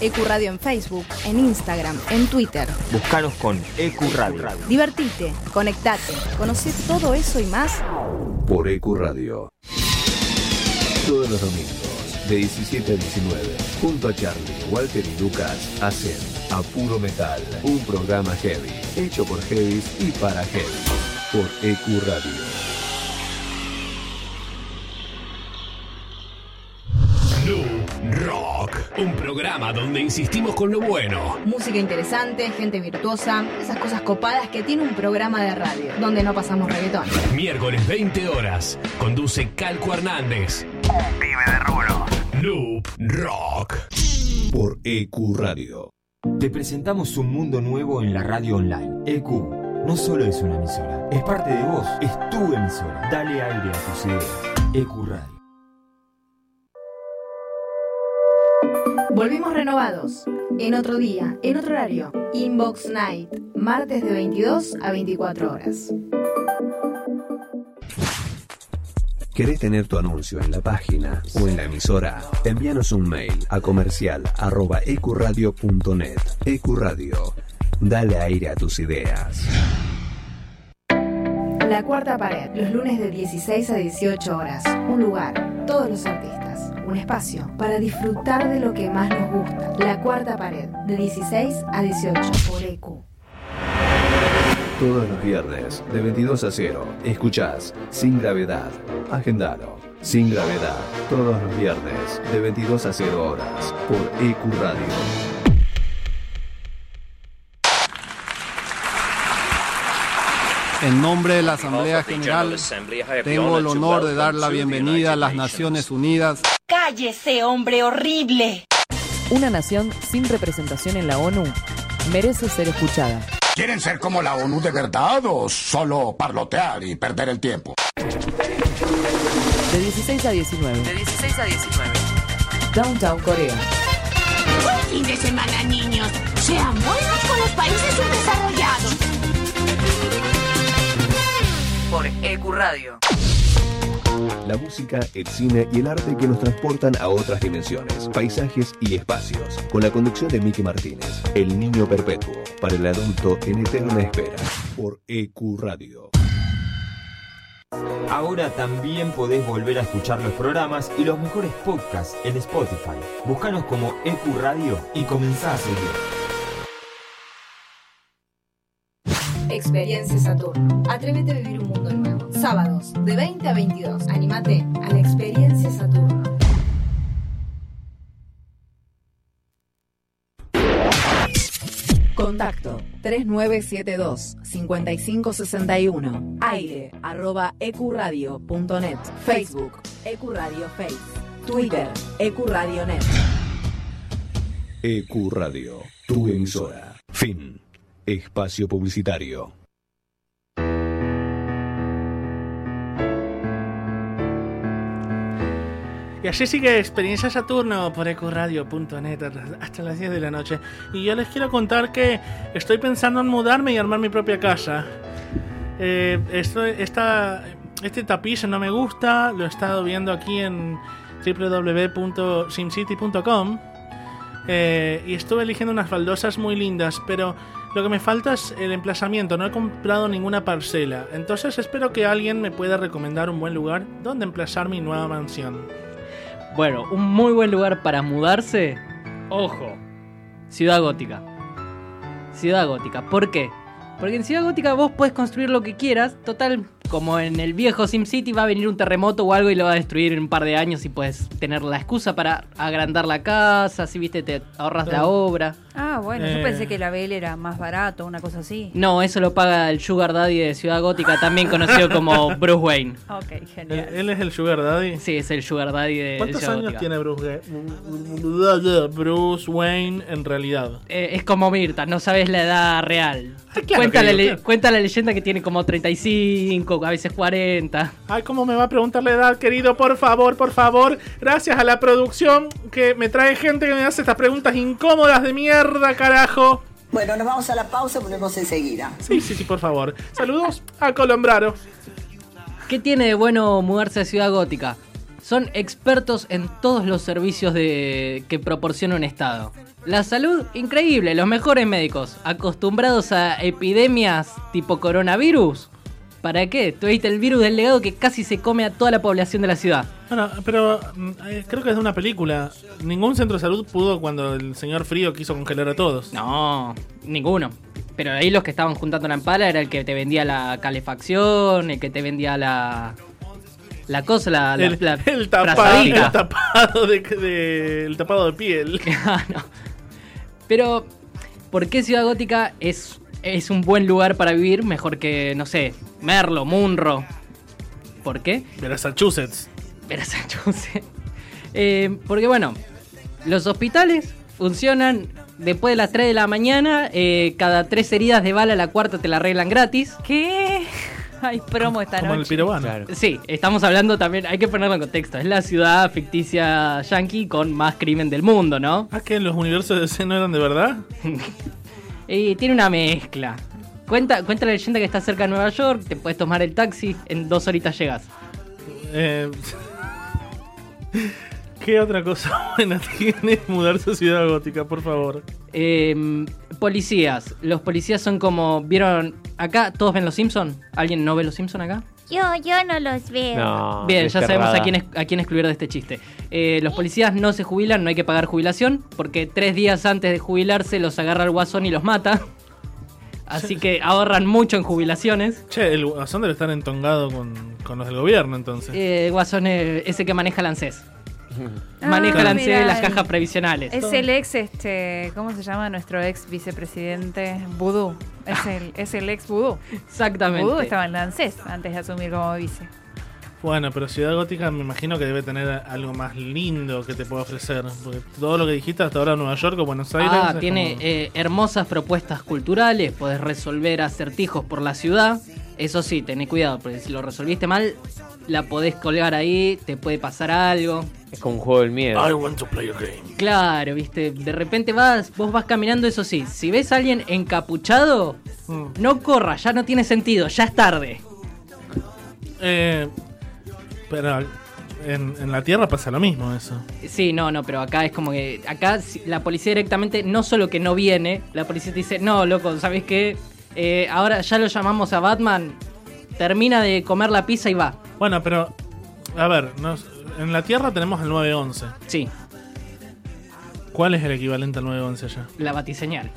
EQ Radio en Facebook, en Instagram, en Twitter. Búscanos con EQ Radio. Divertite, conectate, conoce todo eso y más Por EQ Radio. Todos los domingos, de 17 a 19, junto a Charlie, Walter y Lucas, hacen A Puro Metal, un programa heavy, hecho por heavies y para heavy. Por EQ Radio. New Rock, un programa donde insistimos con lo bueno. Música interesante, gente virtuosa, esas cosas copadas que tiene un programa de radio, donde no pasamos reggaetón. Miércoles 20 horas, conduce Calco Hernández. Un pibe de rulo. Loop Rock. Por EQ Radio. Te presentamos un mundo nuevo en la radio online. EQ no solo es una emisora, es parte de vos, es tu emisora. Dale aire a tus ideas. EQ Radio. Volvimos renovados. En otro día, en otro horario. Inbox Night. Martes de 22 a 24 horas. ¿Querés tener tu anuncio en la página o en la emisora? Envíanos un mail a comercial arroba ecuradio.net. Ecuradio. Dale aire a tus ideas. La cuarta pared. Los lunes de 16 a 18 horas. Un lugar. Todos los artistas. Un espacio para disfrutar de lo que más nos gusta. La cuarta pared. De 16 a 18 por EQ. Todos los viernes, de 22 a 0, escuchás Sin Gravedad. Agendalo. Sin Gravedad. Todos los viernes, de 22 a 0 horas, por EQ Radio. En nombre de la Asamblea General, tengo el honor de dar la bienvenida a las Naciones Unidas. ¡Cállese, hombre horrible! Una nación sin representación en la ONU merece ser escuchada. ¿Quieren ser como la ONU de verdad o solo parlotear y perder el tiempo? De 16 a 19. De 16 a 19. Downtown Corea. Buen fin de semana, niños. Sean buenos con los países subdesarrollados. Por EQ Radio. La música, el cine y el arte que nos transportan a otras dimensiones, paisajes y espacios. Con la conducción de Miki Martínez, El Niño Perpetuo, para el adulto en eterna espera, por EQ Radio. Ahora también podés volver a escuchar los programas y los mejores podcasts en Spotify. Búscanos como EQ Radio y comenzá a seguir. Experiencia Saturno. Atrévete a vivir un mundo nuevo. Sábados, de 20 a 22. Anímate a la Experiencia Saturno. Contacto 3972 5561 aire arroba ecuradio.net Facebook Ecuradio Face Twitter Ecuradio.net EQ E Radio, tu emisora. Fin. Espacio publicitario. Y así sigue Experiencia Saturno por ecuradio.net hasta las 10 de la noche. Y yo les quiero contar que estoy pensando en mudarme y armar mi propia casa. Eh, esto, esta, este tapiz no me gusta, lo he estado viendo aquí en www.simcity.com eh, y estuve eligiendo unas baldosas muy lindas, pero lo que me falta es el emplazamiento, no he comprado ninguna parcela, entonces espero que alguien me pueda recomendar un buen lugar donde emplazar mi nueva mansión. Bueno, un muy buen lugar para mudarse. Ojo. Ciudad Gótica. Ciudad Gótica. ¿Por qué? Porque en Ciudad Gótica vos podés construir lo que quieras. Total, como en el viejo SimCity va a venir un terremoto o algo y lo va a destruir en un par de años y puedes tener la excusa para agrandar la casa, si viste, te ahorras la obra. Ah, bueno, Eh. yo pensé que la BL era más barato, una cosa así. No, eso lo paga el Sugar Daddy de Ciudad Gótica, también conocido como Bruce Wayne. Ok, ¿Él, genial. él es el Sugar Daddy? Sí, es el Sugar Daddy de ¿Cuántos Ciudad años Gótica. tiene Bruce, Bruce Wayne en realidad? Eh, es como Mirta, no sabes la edad real. claro cuenta, la, cuenta la leyenda que tiene como 35, a veces 40. Ay, ¿cómo me va a preguntar la edad, querido? Por favor, por favor. Gracias a la producción que me trae gente que me hace estas preguntas incómodas de mierda, carajo. Bueno, nos vamos a la pausa, volvemos enseguida. Sí, sí, sí, por favor. Saludos a Colombraro. ¿Qué tiene de bueno mudarse a Ciudad Gótica? Son expertos en todos los servicios de... que proporciona un estado. La salud, increíble, los mejores médicos, acostumbrados a epidemias tipo coronavirus. ¿Para qué? Tuviste el virus del legado que casi se come a toda la población de la ciudad. Bueno, pero mm, eh, creo que es de una película. Ningún centro de salud pudo cuando el señor Frío quiso congelar a todos. No, ninguno. Pero ahí los que estaban juntando la empala era el que te vendía la calefacción, el que te vendía la. La cosa, la. la- El, la el tapado, el tapado de, de- el tapado de piel. Pero, ¿por qué Ciudad Gótica es, es un buen lugar para vivir mejor que, no sé, Merlo, Munro? ¿Por qué? Massachusetts. Massachusetts. Eh, porque, bueno, los hospitales funcionan después de las 3 de la mañana. eh, cada tres heridas de bala, la cuarta te la arreglan gratis. ¿Qué? Hay promo esta Como el noche. pirobano. Sí, estamos hablando también, hay que ponerlo en contexto. Es la ciudad ficticia yankee con más crimen del mundo, ¿no? ¿Ah, que los universos de DC no eran de verdad? Y tiene una mezcla. Cuenta, cuenta la leyenda que está cerca de Nueva York, te puedes tomar el taxi, en dos horitas llegas. Eh, ¿Qué otra cosa buena tiene mudarse a Ciudad Gótica, por favor? Eh, policías. Los policías son como. ¿Vieron? Acá, ¿todos ven los Simpson? ¿Alguien no ve los Simpson acá? Yo, yo no los veo. Bien, ya sabemos a quién, a quién excluir de este chiste. Eh, los policías no se jubilan, no hay que pagar jubilación, porque tres días antes de jubilarse los agarra el guasón y los mata. Así que ahorran mucho en jubilaciones. Che, el Guasón debe estar entongado con, con los del gobierno, entonces. Eh, el guasón es ese que maneja el ANSES. Ah, maneja el ANSES, mira, las el- cajas previsionales. Es el ex, este, ¿cómo se llama nuestro ex vicepresidente? Vudú. Es el, es el ex Vudú. Exactamente. Vudú estaba en la ANSES antes de asumir como vice. Bueno, pero Ciudad Gótica me imagino que debe tener algo más lindo que te pueda ofrecer. Porque todo lo que dijiste hasta ahora Nueva York o Buenos Aires. Ah, tiene como- eh, hermosas propuestas culturales, podés resolver acertijos por la ciudad. Eso sí, tené cuidado, porque si lo resolviste mal, la podés colgar ahí, te puede pasar algo. Es como un juego del miedo. I want to play a game. Claro, viste, de repente vas, vos vas caminando, eso sí, si ves a alguien encapuchado, Mm. no corras, ya no tiene sentido, ya es tarde. Eh, pero en, en la Tierra pasa lo mismo eso. Sí, no, no, pero acá es como que. Acá la policía directamente no solo que no viene, la policía te dice, no, loco, ¿sabes qué? Eh, ahora ya lo llamamos a Batman, termina de comer la pizza y va. Bueno, pero. A ver, nos- en la Tierra tenemos el 911. Sí. ¿Cuál es el equivalente al 911 allá? La batiseñal.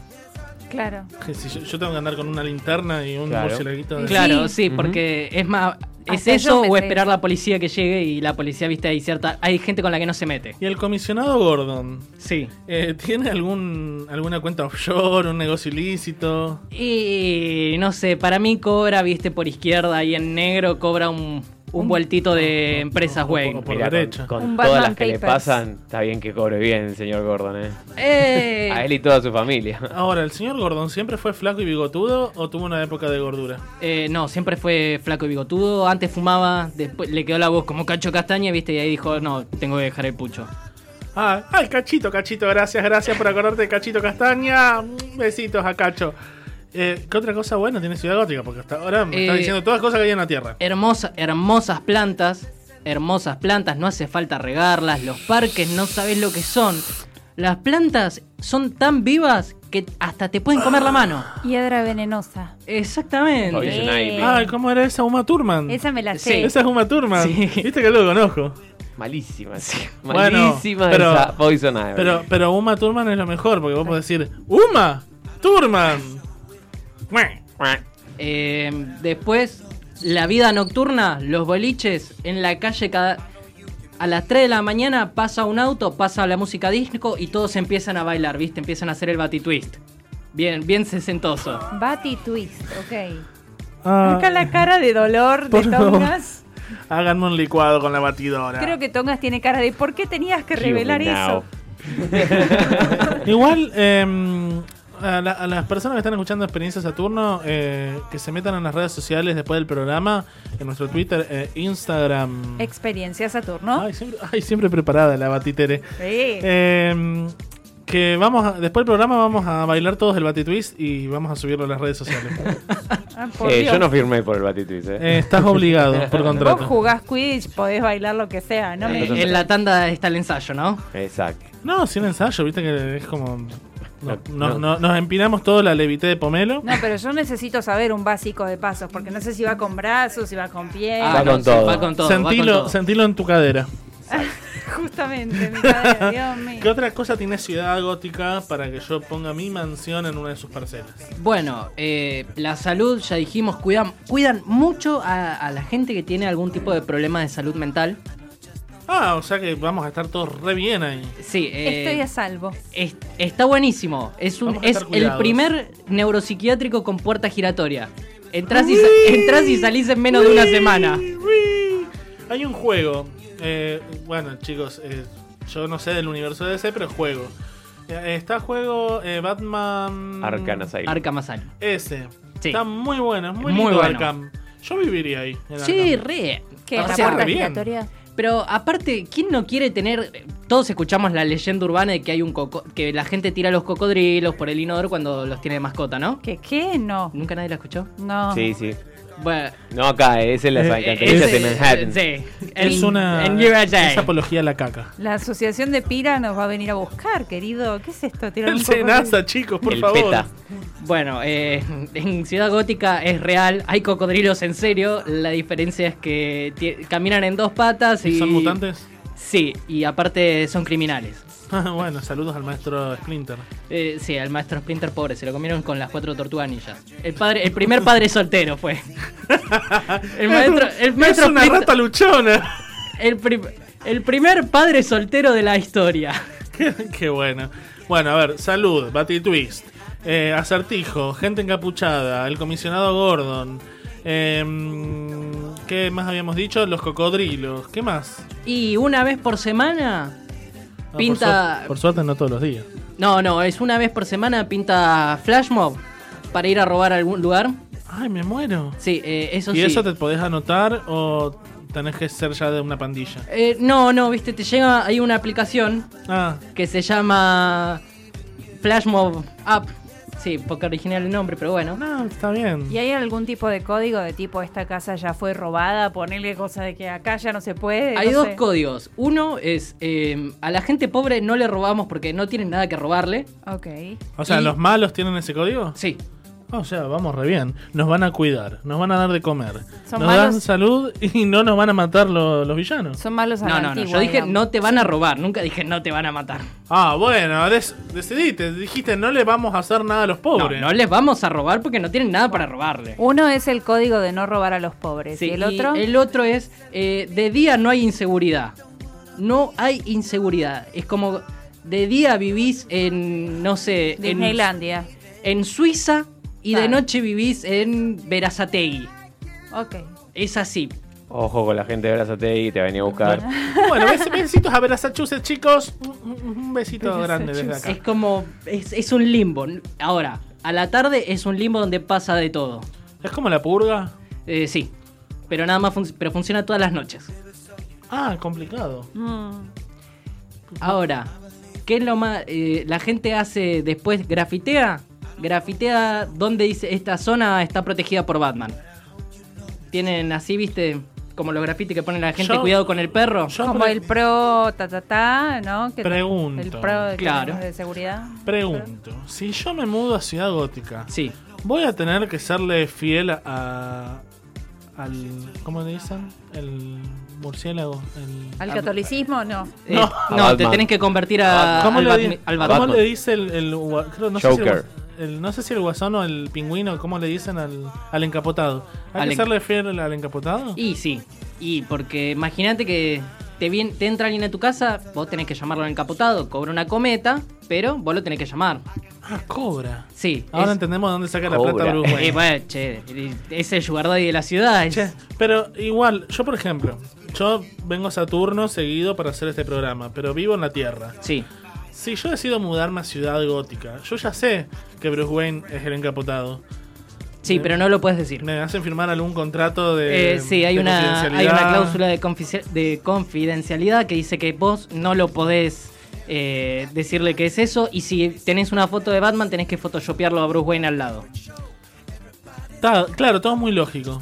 Claro. Que si yo, yo tengo que andar con una linterna y un Claro. murcielaguito de- Claro, sí, porque es más. ¿Es eso o sé esperar la policía que llegue y la policía, viste, hay cierta. Hay gente con la que no se mete. ¿Y el comisionado Gordon? Sí. Eh, ¿Tiene algún alguna cuenta offshore, un negocio ilícito? Y no sé, para mí cobra, viste, por izquierda y en negro cobra un, un vueltito de empresas Wayne. Mira, con, con Un todas Batman las que le pasan, está bien que cobre bien el señor Gordon, ¿eh? ¡Eh! A él y toda su familia. Ahora, ¿el señor Gordon siempre fue flaco y bigotudo o tuvo una época de gordura? Eh, no, siempre fue flaco y bigotudo. Antes fumaba, después le quedó la voz como cacho castaña, viste, y ahí dijo, no, tengo que dejar el pucho. Ah, ay, Cachito, Cachito, gracias, gracias por acordarte de Cachito Castaña. Besitos a Cacho. Eh, ¿Qué otra cosa buena tiene Ciudad Gótica? Porque hasta ahora me está Eh, diciendo todas las cosas que hay en la Tierra. Hermosa, hermosas plantas, hermosas plantas, no hace falta regarlas. Los parques no sabes lo que son. Las plantas son tan vivas que hasta te pueden comer la mano. Hiedra venenosa. Exactamente. Ay, ¿cómo era esa Uma Thurman? Esa me la Sí. sé. Esa es Uma Thurman. Sí. Viste que lo conozco. Malísima. Bueno, Malísima pero- esa Poison Ivy. Pero, pero Uma Thurman es lo mejor, porque vos podés decir, ¡Uma! ¡Thurman! Eh, después, la vida nocturna, los boliches en la calle cada... A las 3 de la mañana pasa un auto, pasa la música disco y todos empiezan a bailar, ¿viste? Empiezan a hacer el bati twist. Bien, bien sesentoso. Batty Twist, ok. Ah, Acá la cara de dolor de. Tongas. Háganme un licuado con la batidora. Creo que Tongas tiene cara de ¿por qué tenías que revelar eso? Igual, eh, a, la- a las personas que están escuchando Experiencia Saturno, eh, que se metan en las redes sociales después del programa, en nuestro Twitter, eh, Instagram. Experiencia Saturno. Ay, siempre, ay, siempre preparada la batitere. Sí. Eh, Que vamos a- después del programa vamos a bailar todos el Batitwist y vamos a subirlo a las redes sociales. Ah, Eh, yo no firmé por el Batitwist, eh. Eh, estás obligado por Vos contrato. jugás Quidditch, podés bailar lo que sea, ¿no? me- en la tanda está el ensayo, ¿no? Exacto. No, sin ensayo, viste que es como. No- No, no- no- nos empinamos todo la levité de pomelo. No, pero yo necesito saber un básico de pasos, porque no sé si va con brazos, si va con pies. Ah, va con todo, va con Sentilo, todo. sentilo en tu cadera. Justamente, mi cadera, Dios mío. ¿Qué otra cosa tiene Ciudad Gótica para que yo ponga mi mansión en una de sus parcelas? Bueno, eh, la salud, ya dijimos, cuidan, cuidan mucho a, a la gente que tiene algún tipo de problema de salud mental. Ah, o sea que vamos a estar todos re bien ahí. Sí, eh, Estoy a salvo. es- está buenísimo. Es, un, es el primer neuropsiquiátrico con puerta giratoria. Entrás y, sa- entrás y salís en menos de una semana. Hay un juego. eh, bueno, chicos, eh, yo no sé del universo de DC, pero juego. Eh, está juego eh, Batman. Arkham Asylum. Arkham Asylum. Ese. Sí. Está muy bueno, es muy, Muy lindo bueno. Arkham. Yo viviría ahí. en Sí, Arkham. re. ¿Qué? O ¿La puerta bien. Pero aparte, ¿quién no quiere tener? Todos escuchamos la leyenda urbana de que hay un coco, que la gente tira los cocodrilos por el inodoro cuando los tiene de mascota, ¿no? ¿Qué qué? No. ¿Nunca nadie la escuchó? No. Sí, sí. Bueno, No acá, eh, es en las Eh, alcantarillas de Manhattan. Sí. Es una. Es apología a la caca. La asociación de Pira nos va a venir a buscar, querido. ¿Qué es esto? Tirar El de- Senasa, chicos, por El favor. PETA. Bueno, eh, en Ciudad Gótica es real, hay cocodrilos en serio. La diferencia es que caminan en dos patas y. ¿Son mutantes? Sí, y aparte son criminales. bueno, saludos al maestro Splinter. Eh, sí, al maestro Splinter pobre, se lo comieron con las cuatro tortugas ninjas. El padre, el primer padre soltero fue. El maestro, el maestro es una Splinter- rata luchona. el, prim- el primer padre soltero de la historia. qué, qué bueno. Bueno, a ver, salud, Batitwist, eh, acertijo, gente encapuchada, el comisionado Gordon. Em, ¿Qué más habíamos dicho? Los cocodrilos. ¿Qué más? Y una vez por semana No, por, pinta. por suerte no todos los días. No, no, es una vez por semana pinta Flash Mob para ir a robar a algún lugar. Ay, me muero. Sí, eh, eso ¿Y sí. eso te podés anotar o tenés que ser ya de una pandilla? Eh, no, no, viste, te llega, hay una aplicación Ah, que se llama Flash Mob App. Sí, poco original el nombre, pero bueno. no, está bien. ¿Y hay algún tipo de código de tipo esta casa ya fue robada? Ponerle cosa de que acá ya no se puede. Hay no dos sé. códigos. Uno es eh, a la gente pobre no le robamos porque no tienen nada que robarle. Ok. O sea, Y- ¿los malos tienen ese código? Sí. O sea, vamos re bien. Nos van a cuidar, nos van a dar de comer. Son nos malos- dan salud y no nos van a matar lo- los villanos. Son malos a No, la no, no. Yo dije digamos. no te van a robar, nunca dije no te van a matar. Ah, bueno, des- decidiste. Dijiste, no le vamos a hacer nada a los No, pobres. no les vamos a robar porque no tienen nada para robarle. Uno es el código de no robar a los pobres. Sí, ¿Y el otro? el otro es, eh, de día no hay inseguridad. No hay inseguridad. Es como, de día vivís en, no sé, en, Disneylandia. en Suiza y de Claro. noche vivís en Verazategui. Ok. Es así. Ojo con la gente de Brazategui, te venía a buscar. Bueno, bes- besitos a Massachusetts, chicos. Un- besito grande desde acá. Es como, es, es un limbo. Ahora, a la tarde es un limbo donde pasa de todo. ¿Es como la purga? Eh, sí, pero nada más fun- pero funciona todas las noches. Ah, complicado. Mm. Ahora, ¿qué es lo más? eh, la gente hace después grafitea, grafitea donde dice esta zona está protegida por Batman. Tienen así, viste, como los grafitis que pone la gente, Yo- cuidado con el perro. Yo Como pre- el pro ta ta ta, ¿no? Que- Pregunto. El pro de, Claro. de seguridad. Pregunto, si yo me mudo a Ciudad Gótica, Sí. ¿voy a tener que serle fiel a... al... ¿cómo le dicen? El murciélago. El, ¿Al catolicismo? No. Eh, No. no, A te Batman. tenés que convertir a, ¿Cómo, al, le, Batman- di- al cómo le dice el, el gua- creo- no sé si el Joker. El- no sé si el guasón o el pingüino, ¿cómo le dicen al, al encapotado? ¿Hay Al que serle fiel al encapotado? Y sí, y porque imagínate que te, vien- te entra alguien a tu casa, vos tenés que llamarlo al encapotado, cobra una cometa, pero vos lo tenés que llamar. Ah, cobra. Sí. Ahora es- entendemos de dónde saca la plata Wayne. Eh, bueno, che, es el sugar daddy de la ciudad. es- Che, pero igual, yo por ejemplo, yo vengo a Saturno seguido para hacer este programa, pero vivo en la Tierra. Sí. Si yo decido mudarme a Ciudad Gótica, yo ya sé que Bruce Wayne es el encapotado. Sí, pero no lo puedes decir. Me hacen firmar algún contrato de. Eh, sí, hay de una, hay confidencialidad. una cláusula de, confici- de confidencialidad que dice que vos no lo podés eh, decirle que es eso. Y si tenés una foto de Batman, tenés que photoshopearlo a Bruce Wayne al lado. Está- claro, todo muy lógico.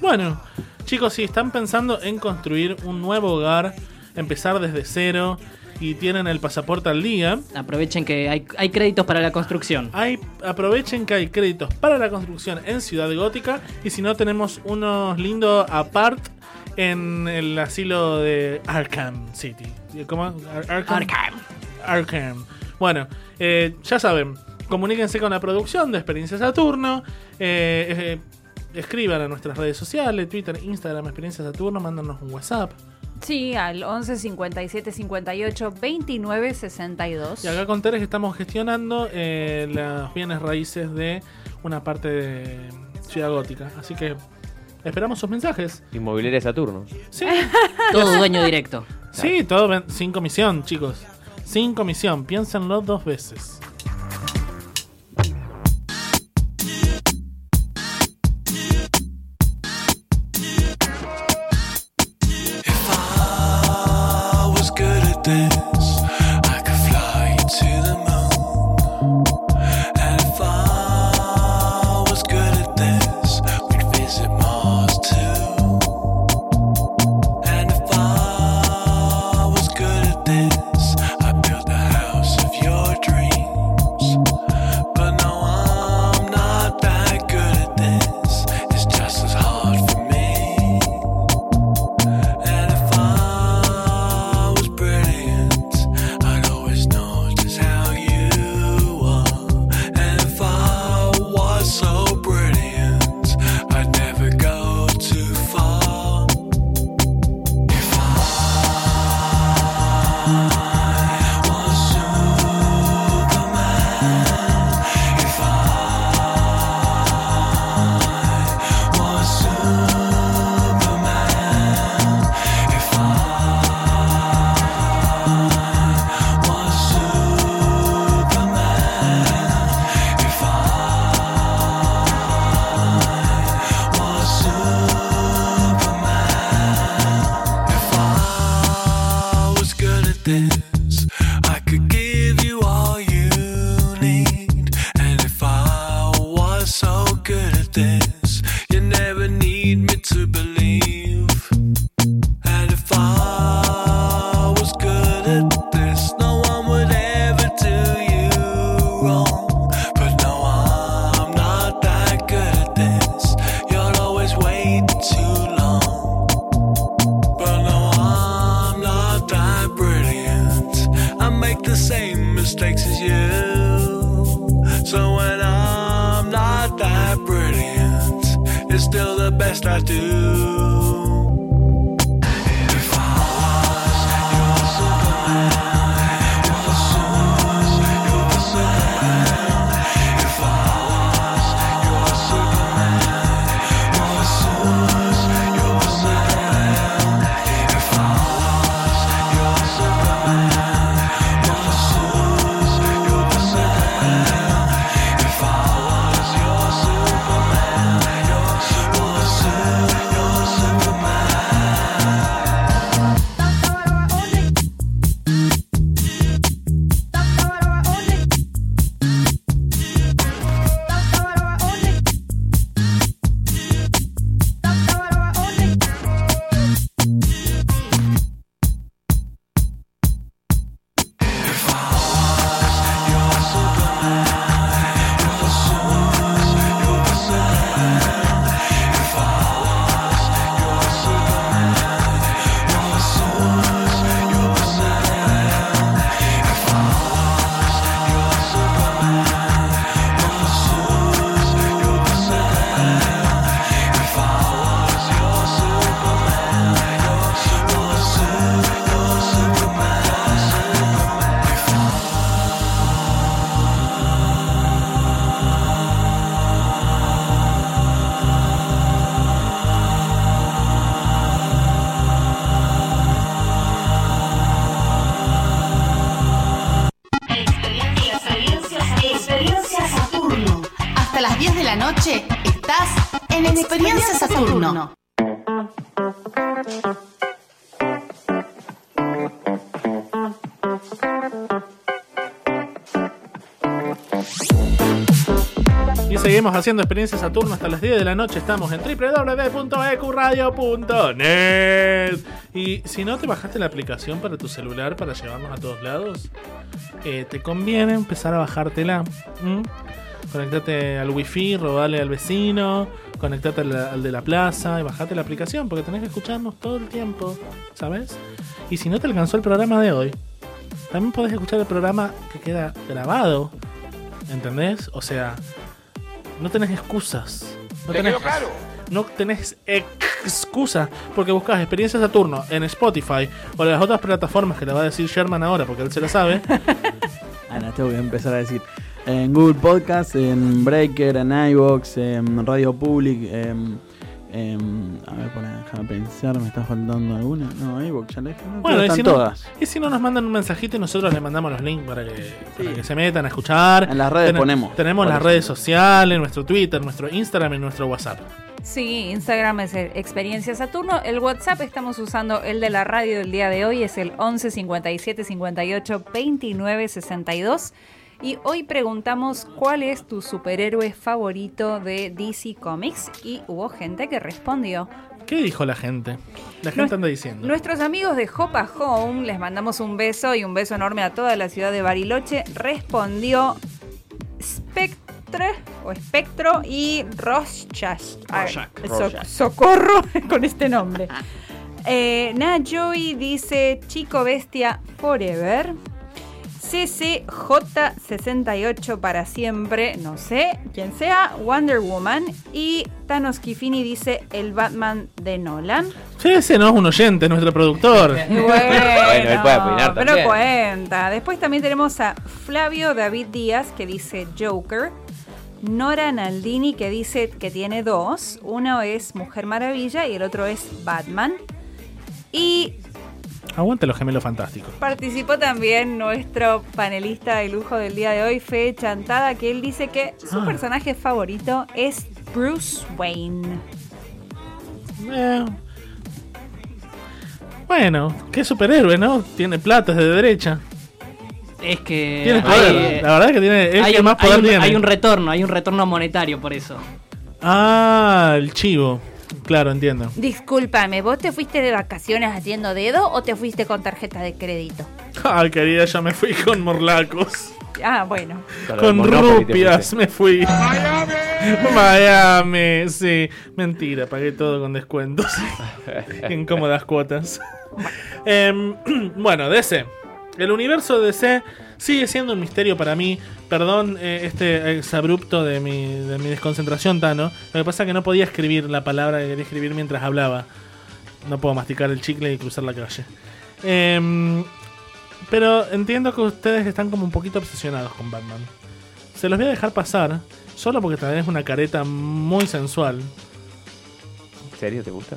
Bueno, chicos, si están pensando en construir un nuevo hogar, empezar desde cero y tienen el pasaporte al día, Aprovechen que hay, hay créditos para la construcción. hay, aprovechen que hay créditos para la construcción en Ciudad Gótica y si no tenemos unos lindos apart en el asilo de Arkham City. ¿Cómo? Ar- Arkham. Arkham. Bueno, eh, ya saben, comuníquense con la producción de Experiencia Saturno. eh, eh, escriban a nuestras redes sociales, Twitter, Instagram, Experiencia Saturno, mándanos un WhatsApp. Sí, al 11 57 58 29 62. Y acá con Teres estamos gestionando eh, los bienes raíces de una parte de Ciudad Gótica. Así que esperamos sus mensajes. Inmobiliaria Saturno. Sí. Todo dueño directo. Sí, todo ven- sin comisión, chicos. Sin comisión. Piénsenlo dos veces. Haciendo experiencias Saturno hasta las 10 de la noche. Estamos en www.ecuradio.net. Y si no te bajaste la aplicación para tu celular para llevarnos a todos lados, eh, te conviene empezar a bajártela. ¿m? Conectate al wifi, robale al vecino, conectate al, al de la plaza y bajate la aplicación porque tenés que escucharnos todo el tiempo, ¿sabes? Y si no te alcanzó el programa de hoy, también podés escuchar el programa que queda grabado, ¿entendés? O sea, no tenés excusas. No ¿Te tenés, claro? no tenés excusa porque buscas experiencia Saturno en Spotify o en las otras plataformas que le va a decir Sherman ahora porque él se lo sabe. Ana, tengo que empezar a decir. En Google Podcast, en Breaker, en iVoox, en Radio Public, en, en- a ver, para, déjame pensar, ¿me está faltando alguna? No, iVoox, ya le. No, Bueno, y están si, no, todas. y si no nos mandan un mensajito y nosotros les mandamos los links para que, para que se metan a escuchar. En las redes Ten- ponemos. Tenemos las redes sociales, nuestro Twitter, nuestro Instagram y nuestro WhatsApp. Sí, Instagram es el Experiencia Saturno. El WhatsApp estamos usando el de la radio del día de hoy, es el 11 57 58 29 62. Y hoy preguntamos cuál es tu superhéroe favorito de DC Comics y hubo gente que respondió. ¿Qué dijo la gente? La gente anda diciendo. Nuestros amigos de Hopa Home, les mandamos un beso y un beso enorme a toda la ciudad de Bariloche, respondió Spectre o Espectro y Rorschach. Rorschach. so- Rorschach. socorro con este nombre. Eh, Na Joey dice Chico Bestia Forever. CCJ68 para siempre, no sé quién sea, Wonder Woman. Y Thanos Kifini dice el Batman de Nolan. Sí, ese no es un oyente, es nuestro productor. Y Bueno, él puede opinar pero también. cuenta. Después también tenemos a Flavio David Díaz que dice Joker. Nora Naldini que dice que tiene dos. Uno es Mujer Maravilla y el otro es Batman. Y Aguante los gemelos fantásticos. participó también nuestro panelista de lujo del día de hoy, Fede Chantada, que él dice que su Ah. personaje favorito es Bruce Wayne. Eh, Bueno, qué superhéroe, ¿no? Tiene plata, es de derecha. Es que. Tiene hay- poder. La verdad que tiene. Es hay que un- más hay poder un- tiene. hay un retorno, hay un retorno monetario por eso. Ah, el chivo. Claro, entiendo. Discúlpame, ¿vos te fuiste de vacaciones haciendo dedo o te fuiste con tarjeta de crédito? Ah, querida, ya me fui con morlacos. Ah, bueno. Con rupias me fui. Miami, sí. Mentira, pagué todo con descuentos. en cómodas cuotas. Em, bueno, DC. El universo de DC sigue siendo un misterio para mí. Perdón eh, este exabrupto de mi, de mi desconcentración, Tano. Lo que pasa es que no podía escribir la palabra que quería escribir mientras hablaba. No puedo masticar el chicle y cruzar la calle. Em, pero entiendo que ustedes están como un poquito obsesionados con Batman. Se los voy a dejar pasar, solo porque tenés una careta muy sensual. ¿En serio te gusta?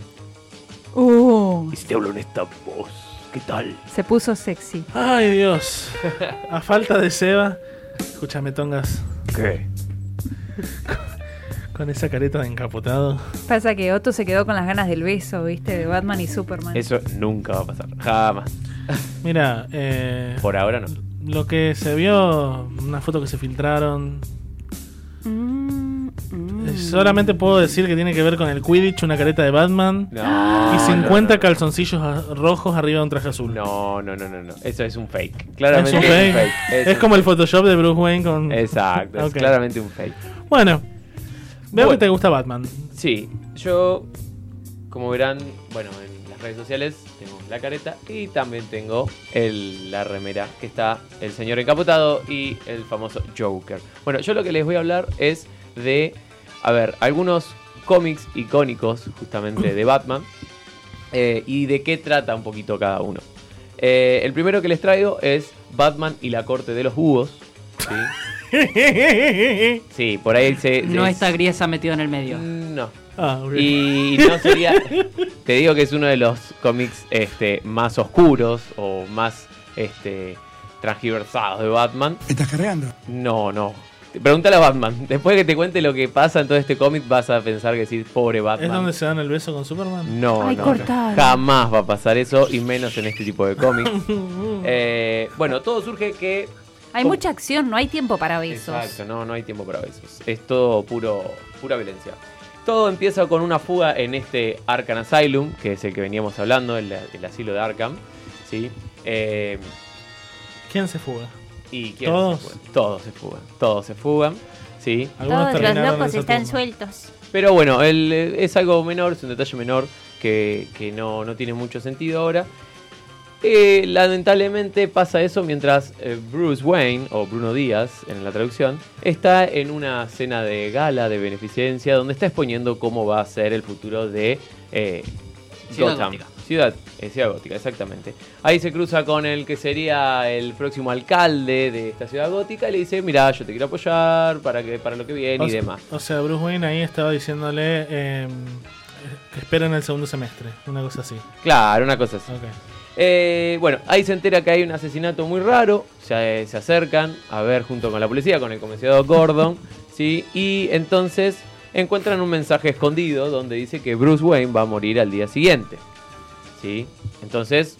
Uh, ¿Y si te hablo en esta voz? ¿Qué tal? se puso sexy. Ay, Dios. A falta de Seba. Escúchame, Tongas. ¿Qué? Con esa careta de encapotado. Pasa que Otto se quedó con las ganas del beso, ¿viste? De Batman y Superman. Eso nunca va a pasar. Jamás. Mira, eh, Por ahora no. lo que se vio, una foto que se filtraron. Mm, Solamente puedo decir que tiene que ver con el Quidditch, una careta de Batman No, y 50 no, no. calzoncillos rojos arriba de un traje azul. No, no, no, no, no. Eso es un fake. ¿Es Claramente un fake? Es, Es, como el. Photoshop de Bruce Wayne con. Exacto, es claramente un fake. Bueno, veo Bueno. que te gusta Batman. Sí, yo, como verán, bueno, en las redes sociales tengo la careta y también tengo el, la remera que está el señor encapotado y el famoso Joker. Bueno, yo lo que les voy a hablar es de, a ver, algunos cómics icónicos justamente de Batman eh, y de qué trata un poquito cada uno. Eh, el primero que les traigo es Batman y la corte de los búhos. ¿sí? Sí, por ahí se... No se- está Griesa metido en el medio. No. Ah. Y no sería. te digo que es uno de los cómics este, más oscuros o más este, transgiversados de Batman. ¿Estás cargando? No, no. Pregúntale a Batman. Después que te cuente lo que pasa en todo este cómic, vas a pensar que sí, pobre Batman. ¿Es donde se dan el beso con Superman? No, Ay, no. Jamás va a pasar eso, y menos en este tipo de cómics. Eh, bueno, todo surge que Hay ¿Cómo? mucha acción, no hay tiempo para besos. Exacto, no, no hay tiempo para besos. Es todo puro, pura violencia. Todo empieza con una fuga en este Arkham Asylum, que es el que veníamos hablando, el, el asilo de Arkham. ¿sí? Eh, ¿Quién se fuga? ¿Y quién ¿Todos? se fuga? Todos se fugan. Todos se fugan. ¿sí? Todos los locos están sueltos. Pero bueno, el, eh, es algo menor, es un detalle menor que, que no, no tiene mucho sentido ahora. Eh, lamentablemente pasa eso mientras eh, Bruce Wayne, o Bruno Díaz en la traducción, está en una cena de gala de beneficencia donde está exponiendo cómo va a ser el futuro de eh, Gotham. Gótica. Ciudad, eh, Ciudad Gótica, exactamente. Ahí se cruza con el que sería el próximo alcalde de esta ciudad gótica y le dice, mira, yo te quiero apoyar para, que, para lo que viene O y sea- demás. O sea, Bruce Wayne ahí estaba diciéndole eh, que esperen el segundo semestre, una cosa así. Claro, una cosa así. Eh, bueno, ahí se entera que hay un asesinato muy raro. Se, se acercan a ver junto con la policía, con el comisario Gordon. ¿sí? Y entonces encuentran un mensaje escondido donde dice que Bruce Wayne va a morir al día siguiente. ¿Sí? Entonces,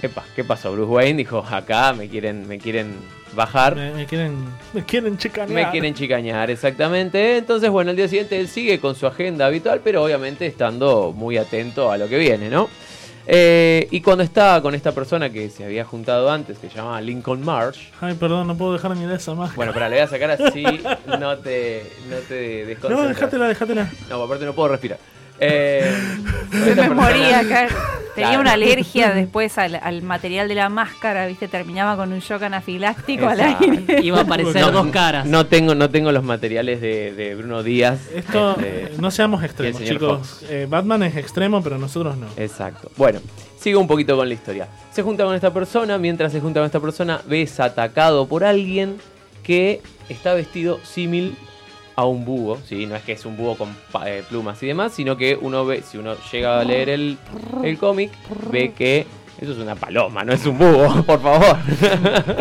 epa, ¿qué pasó? Bruce Wayne dijo: Acá me quieren, me quieren bajar. Me, me quieren, me quieren chicanear. Me quieren chicañar, exactamente. Entonces, bueno, al día siguiente él sigue con su agenda habitual, pero obviamente estando muy atento a lo que viene, ¿no? Eh, y cuando está con esta persona que se había juntado antes, que se llama Lincoln Marsh. Ay, perdón, no puedo dejar de mirar esa más. Bueno, pero le voy a sacar así, no te, no te No, déjatela, déjatela. No, aparte no puedo respirar. Eh, Se me moría acá. Tenía Claro. una alergia después al, al material de la máscara, ¿viste? Terminaba con un shock anafiláctico al aire. Iba a aparecer No, dos caras. No tengo, no tengo los materiales de, de Bruno Díaz. Esto, este, no seamos extremos, chicos. Eh, Batman es extremo, pero nosotros no. Exacto. Bueno, sigo un poquito con la historia. Se junta con esta persona, mientras se junta con esta persona, ves atacado por alguien que está vestido símil a un búho, ¿sí? No es que es un búho con eh, plumas y demás, sino que uno ve, si uno llega a leer el, el cómic, ve que eso es una paloma, no es un búho, por favor.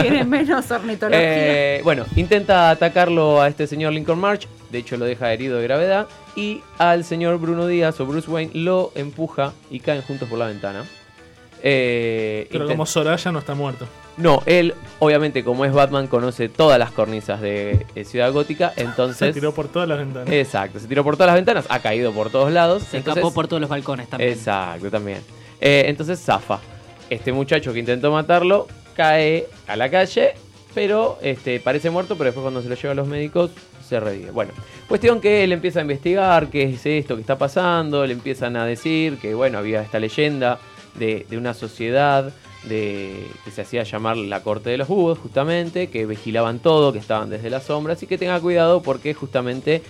Tiene menos ornitología. Eh, bueno, intenta atacarlo a este señor Lincoln March, de hecho lo deja herido de gravedad, y al señor Bruno Díaz o Bruce Wayne lo empuja y caen juntos por la ventana. Eh, Pero como Soraya no está muerto. No, él, obviamente, como es Batman, conoce todas las cornisas de, de Ciudad Gótica, entonces... Se tiró por todas las ventanas. Exacto, se tiró por todas las ventanas, ha caído por todos lados. Se entonces- escapó por todos los balcones también. Exacto, también. Eh, entonces zafa. Este muchacho que intentó matarlo cae a la calle, pero este, parece muerto, pero después cuando se lo lleva a los médicos se revive. Bueno, cuestión que él empieza a investigar qué es esto que está pasando, le empiezan a decir que bueno, había esta leyenda de, de una sociedad de, que se hacía llamar la corte de los búhos, justamente, que vigilaban todo, que estaban desde las sombras y que tenga cuidado porque justamente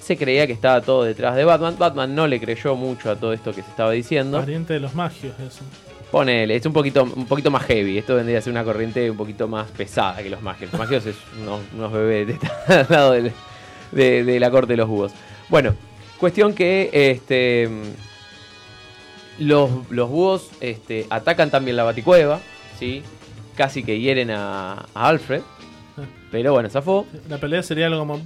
se creía que estaba todo detrás de Batman. Batman no le creyó mucho a todo esto que se estaba diciendo. Pariente de los magios, eso. Ponele, es un poquito, un poquito más heavy. Esto vendría a ser una corriente un poquito más pesada que los magios. Los magios es unos, unos bebés de este lado del- de, de la corte de los búhos. Bueno, cuestión que este los, los búhos este, atacan también la baticueva, ¿sí? Casi que hieren a, a Alfred. Pero bueno, zafó. La pelea sería algo como.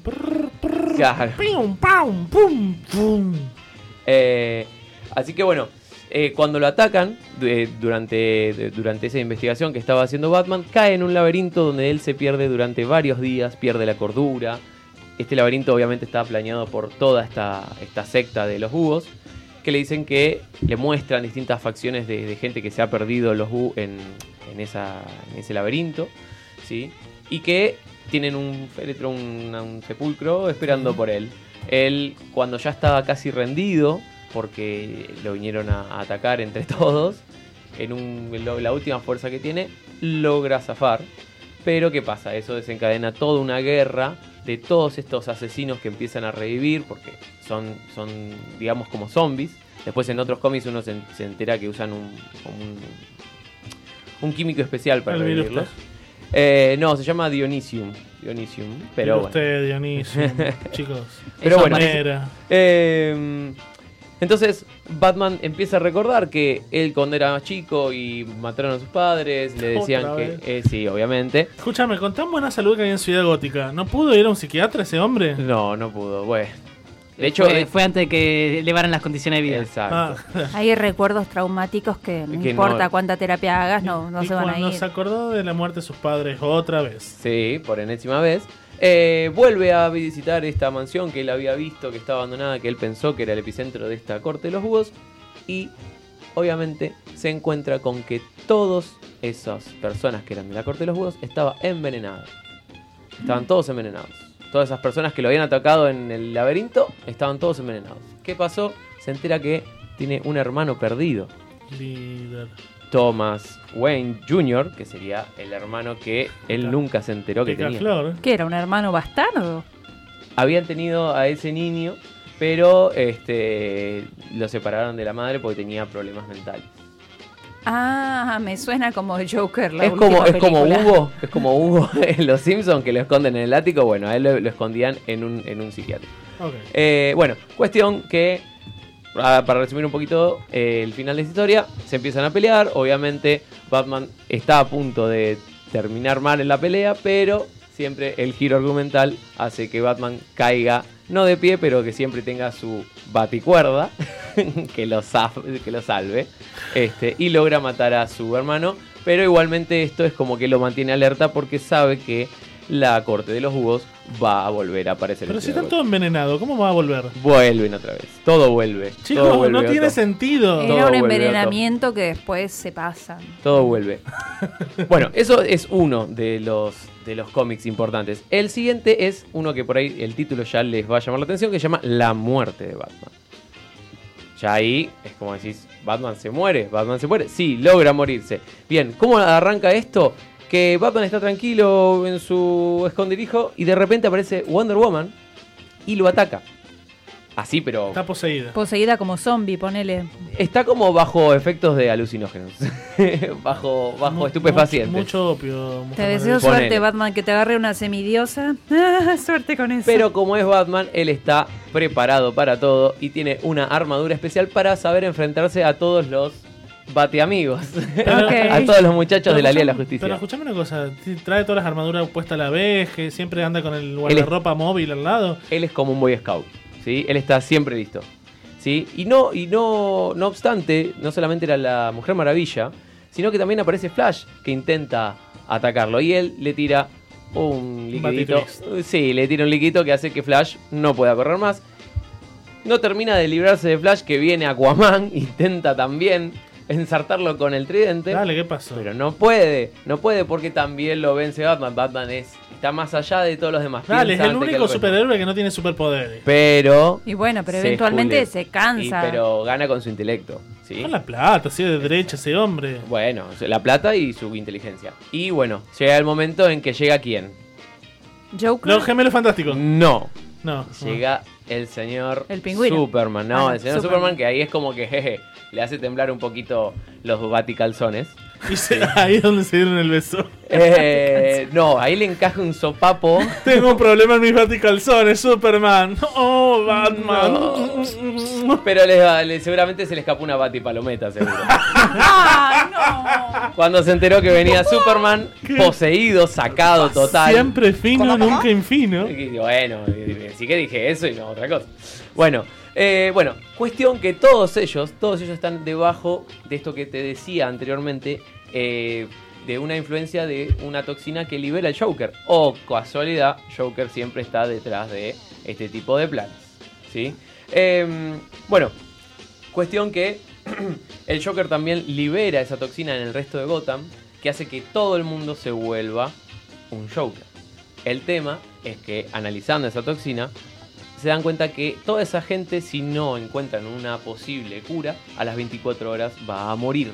Claro. Pium, pam, pum, pum. Eh, así que bueno, eh, cuando lo atacan durante, durante esa investigación que estaba haciendo Batman, cae en un laberinto donde él se pierde durante varios días, pierde la cordura. Este laberinto obviamente está planeado por toda esta, esta secta de los búhos, que le dicen que le muestran distintas facciones de, de gente que se ha perdido los bú- en, en, esa, en ese laberinto, ¿sí? y que tienen un féretro, un, un sepulcro esperando por él. Él, cuando ya estaba casi rendido, porque lo vinieron a, a atacar entre todos, en un- en la última fuerza que tiene, logra zafar. Pero ¿qué pasa? Eso desencadena toda una guerra de todos estos asesinos que empiezan a revivir, porque son, son digamos, como zombies. Después en otros cómics uno se, se entera que usan un, un, un químico especial para revivirlos. Eh, no, se llama Dionisium. Dionisium, pero bueno. usted, Dionisio, chicos. Pero bueno. manera. Eh, entonces Batman empieza a recordar que él cuando era más chico y mataron a sus padres, le decían que... eh, sí, obviamente. Escúchame, con tan buena salud que hay en Ciudad Gótica, ¿no pudo ir a un psiquiatra ese hombre? No, no pudo. Bueno, De hecho, fue, eh, fue antes de que elevaran las condiciones de vida. Exacto. Hay recuerdos traumáticos que no Que importa no- cuánta terapia hagas, no, no y se van a cuando ir. se acordó de la muerte de sus padres otra vez. Sí, por enésima vez. Eh, vuelve a visitar esta mansión que él había visto, que estaba abandonada, que él pensó que era el epicentro de esta corte de los búhos. Y obviamente se encuentra con que todas esas personas que eran de la corte de los búhos estaban envenenadas. Estaban todos envenenados. Todas esas personas que lo habían atacado en el laberinto estaban todos envenenados. ¿Qué pasó? Se entera que tiene un hermano perdido. Líder. Thomas Wayne Jr., que sería el hermano que él nunca se enteró que tenía. Picaflor. ¿Qué era? ¿Un hermano bastardo? Habían tenido a ese niño, pero este lo separaron de la madre porque tenía problemas mentales. Ah, me suena como Joker, la Es como, es como. Hugo, es como Hugo en Los Simpsons que lo esconden en el ático. Bueno, a él lo, lo escondían en un, en un psiquiatra. Ok. Eh, bueno, cuestión que, ah, para resumir un poquito eh, el final de esta historia, se empiezan a pelear. Obviamente, Batman está a punto de terminar mal en la pelea, pero siempre el giro argumental hace que Batman caiga, no de pie, pero que siempre tenga su baticuerda que lo, que lo salve este, y logra matar a su hermano. Pero igualmente esto es como que lo mantiene alerta porque sabe que la corte de los búhos va a volver a aparecer. Pero si están todos envenenados, ¿cómo va a volver? Vuelven otra vez. Todo vuelve. Chicos, todo vuelve no tiene sentido. Todo Era un envenenamiento que después se pasa. Todo vuelve. bueno, eso es uno de los, de los cómics importantes. El siguiente es uno que por ahí el título ya les va a llamar la atención, que se llama La muerte de Batman. Ya ahí es como decís, Batman se muere, Batman se muere. Sí, logra morirse. Bien, ¿cómo arranca esto? Que Batman está tranquilo en su esconderijo y de repente aparece Wonder Woman y lo ataca. Así, pero Está poseída. Poseída como zombie, ponele. está como bajo efectos de alucinógenos. bajo bajo Mu- estupefacientes. Mucho, mucho opio. Te deseo suerte, Batman, que te agarre una semidiosa. Ah, suerte con eso. Pero como es Batman, él está preparado para todo y tiene una armadura especial para saber enfrentarse a todos los bateamigos. a todos los muchachos de la Liga de la Pero Justicia. escuchame una cosa, trae todas las armaduras puestas a la vez, que siempre anda con el guardarropa móvil al lado. Él es como un Boy Scout, ¿sí? Él está siempre listo. ¿Sí? Y no, y no, no obstante, no solamente era la Mujer Maravilla, sino que también aparece Flash, que intenta atacarlo. Y él le tira un liquidito. Sí, le tira un liquidito que hace que Flash no pueda correr más. No termina de librarse de Flash, que viene Aquaman, intenta también ensartarlo con el tridente. Dale, ¿qué pasó? Pero no puede, no puede porque también lo vence Batman. Batman es, está más allá de todos los demás. Dale, es el que único superhéroe que no tiene superpoderes. Pero. Y bueno, pero se eventualmente se cansa. Y, pero gana con su intelecto. ¿sí? Con la plata, así de derecha ese hombre. Bueno, la plata y su inteligencia. Y bueno, llega el momento en que llega quién. Joker. Los gemelos fantásticos. No. No. Llega el señor El pingüino. Superman. No, Ah, el señor Superman. Superman. que ahí es como que jeje, le hace temblar un poquito los baticalzones. Y se- ahí es donde se dieron el beso. Eh, no, ahí le encaja un sopapo. Tengo un problema en mis baticalzones, Superman. Oh, Batman. Pero le- le- seguramente se le escapó una batipalometa, seguro. Cuando se enteró que venía Superman, poseído, sacado total. Siempre fino, nunca infino. Y bueno, sí que dije eso y no otra cosa. Bueno, eh, bueno, cuestión que todos ellos, todos ellos están debajo de esto que te decía anteriormente, eh, de una influencia de una toxina que libera el Joker. O casualidad, Joker siempre está detrás de este tipo de planes. ¿sí? Em, bueno, cuestión que el Joker también libera esa toxina en el resto de Gotham, que hace que todo el mundo se vuelva un Joker. El tema es que analizando esa toxina, se dan cuenta que toda esa gente, si no encuentran una posible cura, a las 24 horas va a morir.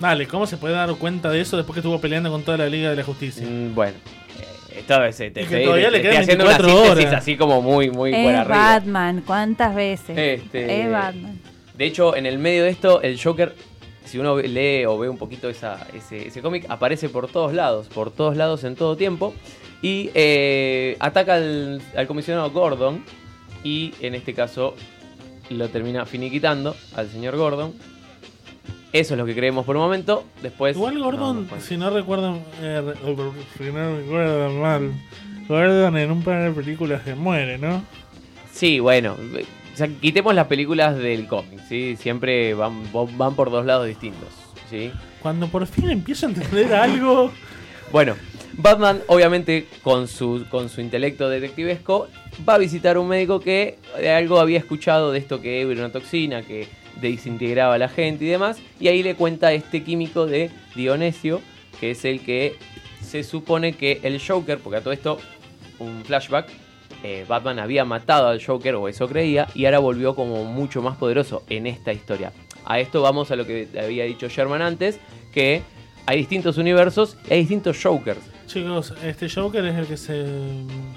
Dale, ¿cómo se puede dar cuenta de eso después que estuvo peleando con toda la Liga de la Justicia? Mm, bueno, eh, es, eh, te, Y que te- todavía te- le te quedan haciendo una 24 síntesis horas. así como muy, muy es arriba. Batman, ¿cuántas veces? Este, Es Batman. De hecho, en el medio de esto, el Joker, si uno lee o ve un poquito esa, ese, ese cómic, aparece por todos lados, por todos lados en todo tiempo. Y eh, ataca al, al comisionado Gordon. Y en este caso lo termina finiquitando al señor Gordon. Eso es lo que creemos por un momento. Después. Igual Gordon, no, no, si no recuerdo, eh, re- si no recuerdo mal, Gordon en un par de películas se muere, ¿no? Sí, bueno. o sea, quitemos las películas del cómic, ¿sí? Siempre van, van por dos lados distintos, ¿sí? Cuando por fin empiezo a entender algo. Bueno, Batman, obviamente, con su, con su intelecto detectivesco, va a visitar un médico que de algo había escuchado de esto que era una toxina, que desintegraba a la gente y demás. Y ahí le cuenta este químico de Dionesio, que es el que se supone que el Joker, porque a todo esto, un flashback, eh, Batman había matado al Joker, o eso creía, y ahora volvió como mucho más poderoso en esta historia. A esto vamos a lo que había dicho Sherman antes, que hay distintos universos y hay distintos Jokers. Chicos, este Joker es el que se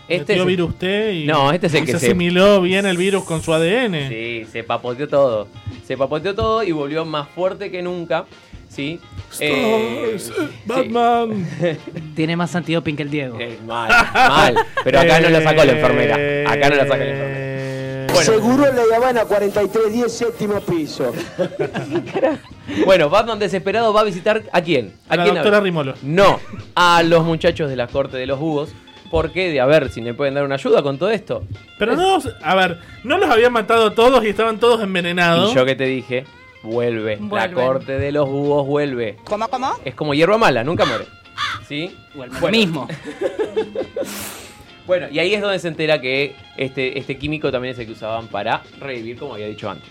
Este metió es- virus T y, No, este es el que se se- asimiló bien el virus con su ADN. Sí, se papoteó todo. Se papoteó todo y volvió más fuerte que nunca. ¿Sí? Eh, Batman. Tiene más sentido Pink que el Diego. mal, mal. Pero acá no lo sacó la enfermera. Acá no lo sacó la enfermera. Bueno. Seguro en la Habana 4310, séptimo piso. Bueno, Batman desesperado va a visitar a quién? A la quién doctora habla? Rimolo. No, a los muchachos de la corte de los búhos. Porque de a ver si me pueden dar una ayuda con todo esto. Pero no, a ver, no los habían matado todos y estaban todos envenenados. Y yo que te dije, vuelve. La corte de los búhos vuelve. ¿Cómo, cómo? Es como hierba mala, nunca muere. ¿Sí? Lo mismo. Bueno, y ahí es donde se entera que este, este químico también es el que usaban para revivir, como había dicho antes.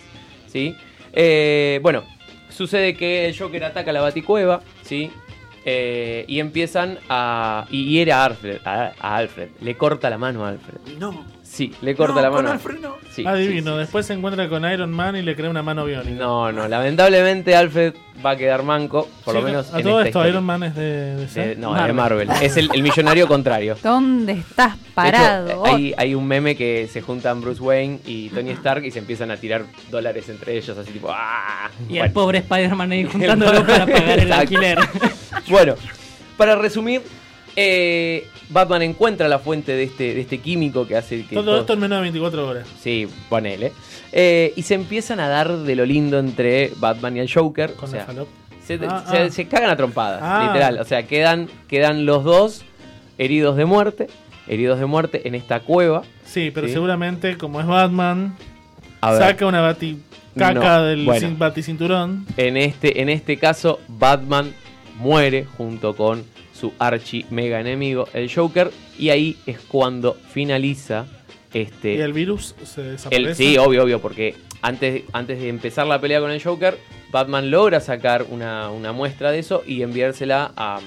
¿Sí? Eh, bueno, sucede que el Joker ataca la baticueva, ¿sí? Eh, y empiezan a. Y hiere a Alfred, a, a Alfred. Le corta la mano a Alfred. No. Sí, le corta No, la con mano. Alfred no. Sí, Adivino, después se encuentra con Iron Man y le crea una mano biónica. No, no, lamentablemente Alfred va a quedar manco, por lo menos A en todo esta esto, historia. Iron Man es de. de De- no, es de Marvel. Es el, el millonario contrario. ¿Dónde estás hecho, parado? hay, hay un meme que se juntan Bruce Wayne y Tony Stark y se empiezan a tirar dólares entre ellos, así tipo ¡ah! Y el pobre Spider-Man ahí juntándolo para pagar el alquiler. Bueno, para resumir, eh, Batman encuentra la fuente de este, de este químico que hace que. Todo todo- esto en menos de 24 horas. Sí, ponele. Eh, y se empiezan a dar de lo lindo entre Batman y el Joker. Con o sea, la falop. se, Ah, se- ah. se cagan a trompadas, Ah. literal. O sea, quedan, quedan los dos heridos de muerte. Heridos de muerte en esta cueva. Sí, pero ¿sí? seguramente, como es Batman, saca una baticaca No, del bueno. cin- baticinturón. En este, en este caso, Batman muere junto con su archi mega enemigo, el Joker. Y ahí es cuando finaliza este. Y el virus se desaparece. El- sí, obvio, obvio, porque antes, antes de empezar la pelea con el Joker, Batman logra sacar una, una muestra de eso y enviársela a,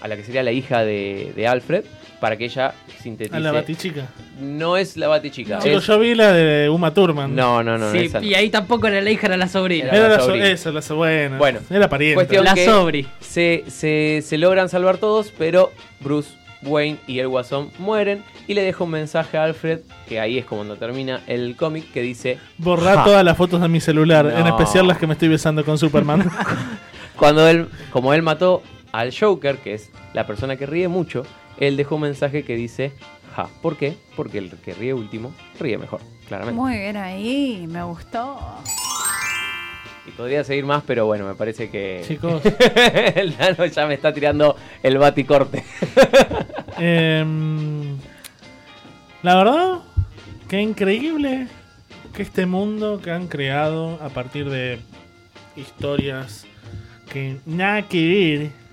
a la que sería la hija de, de Alfred para que ella sintetice. A la batichica. No es la batichica. Chicos, es- yo vi la de Uma Thurman. No, no, no. Sí, y ahí tampoco era la hija, era la sobrina. Era la, so- sobrina. esa, la so- bueno. Bueno, era pariente. Cuestión La sobri. Se, se, se logran salvar todos, pero Bruce Wayne y el Guasón mueren y le deja un mensaje a Alfred, que ahí es como cuando termina el cómic, que dice... Borrar "Ja". todas las fotos de mi celular, en especial las que me estoy besando con Superman. Cuando él, como él mató al Joker, que es la persona que ríe mucho, él dejó un mensaje que dice, ja, ¿por qué? Porque el que ríe último ríe mejor, claramente. Muy bien ahí, me gustó. Y podría seguir más, pero bueno, me parece que... Chicos. el Nano ya me está tirando el baticorte. Em, la verdad, qué increíble que este mundo que han creado a partir de historias que nada que ver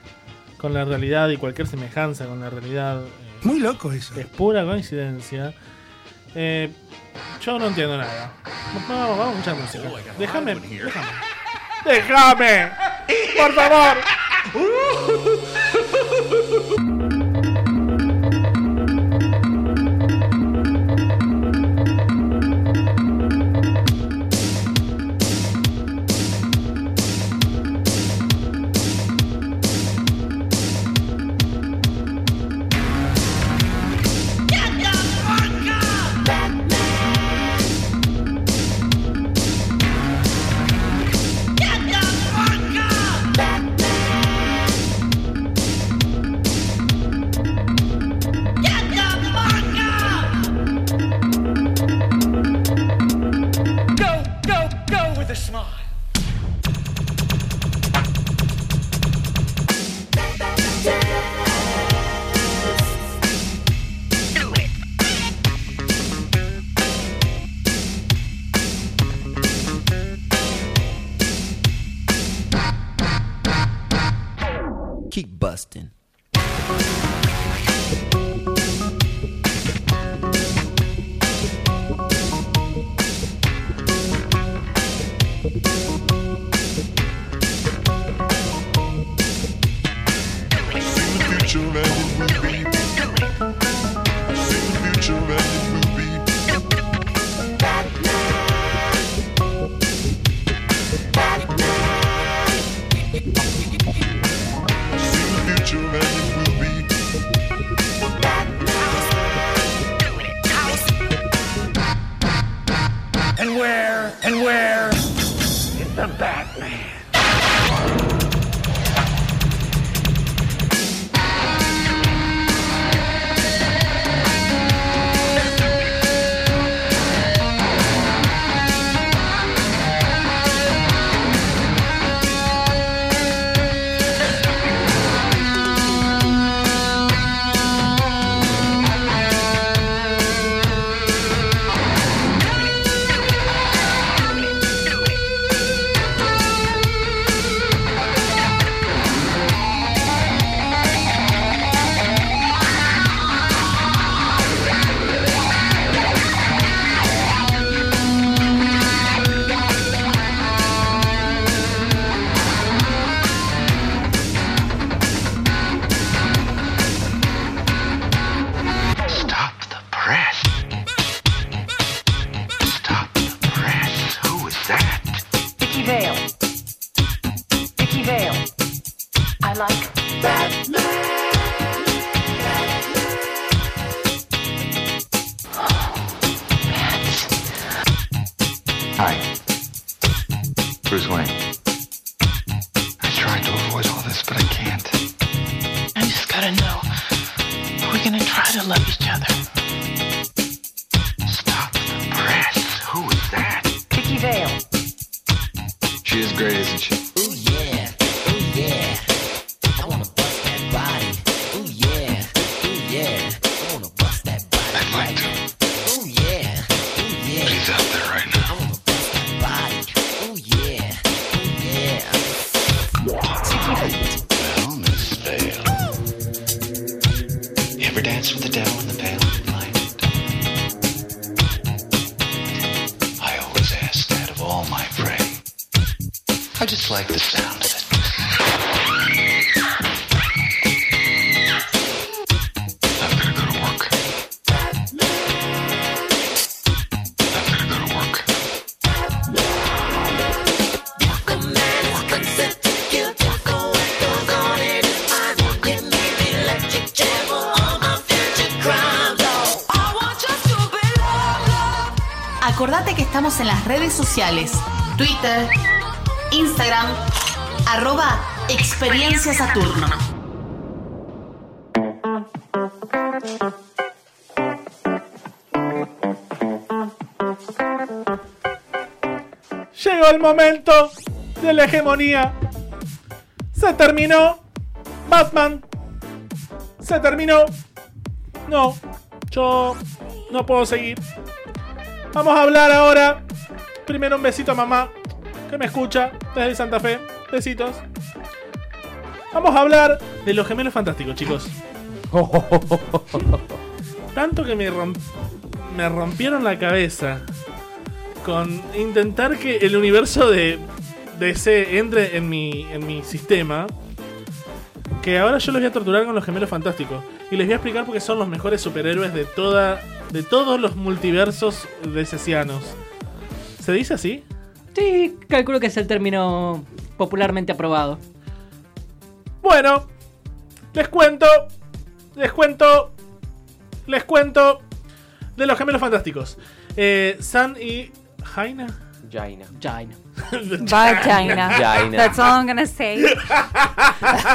con la realidad y cualquier semejanza con la realidad. Muy loco eso. Es pura coincidencia. Eh, yo no entiendo nada. Vamos, vamos a escuchar música. Déjame, déjame. ¡Déjame! ¡Por favor! en las redes sociales, Twitter, Instagram, arroba Experiencia Saturno. Llegó el momento de la hegemonía. Se terminó. Batman. Se terminó. No, yo no puedo seguir. Vamos a hablar ahora. Primero un besito a mamá, que me escucha desde Santa Fe. Besitos. Vamos a hablar de los gemelos fantásticos, chicos. Tanto que me, romp- me rompieron la cabeza con intentar que el universo de DC entre en mi, en mi sistema. Que ahora yo los voy a torturar con los gemelos fantásticos. Y les voy a explicar por qué son los mejores superhéroes de toda. de todos los multiversos decesianos. ¿Se dice así? Sí, calculo que es el término popularmente aprobado. Bueno, les cuento. Les cuento. Les cuento. De los gemelos fantásticos. Eh, San y. ¿Jaina? Jaina. Jaina. Vagina. Jaina. That's all I'm gonna say.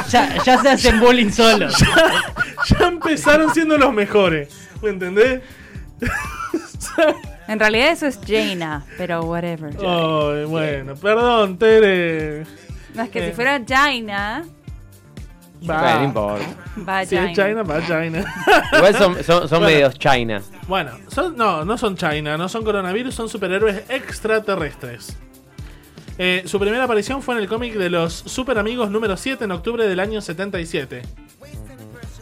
ya, ya se hacen bullying solos. ya empezaron siendo los mejores. ¿Me entendés? En realidad eso es Jaina, pero whatever. Ay, bueno, perdón, Tere. No, es que Eh. si fuera Jaina, Va. Bueno, no importa. va Si es China, va China. Igual son, son, son Bueno. medios China. Bueno, son, no, no son China, no son coronavirus, son superhéroes extraterrestres. Eh, su primera aparición fue en el cómic de los Super Amigos número 7 en octubre del año 77.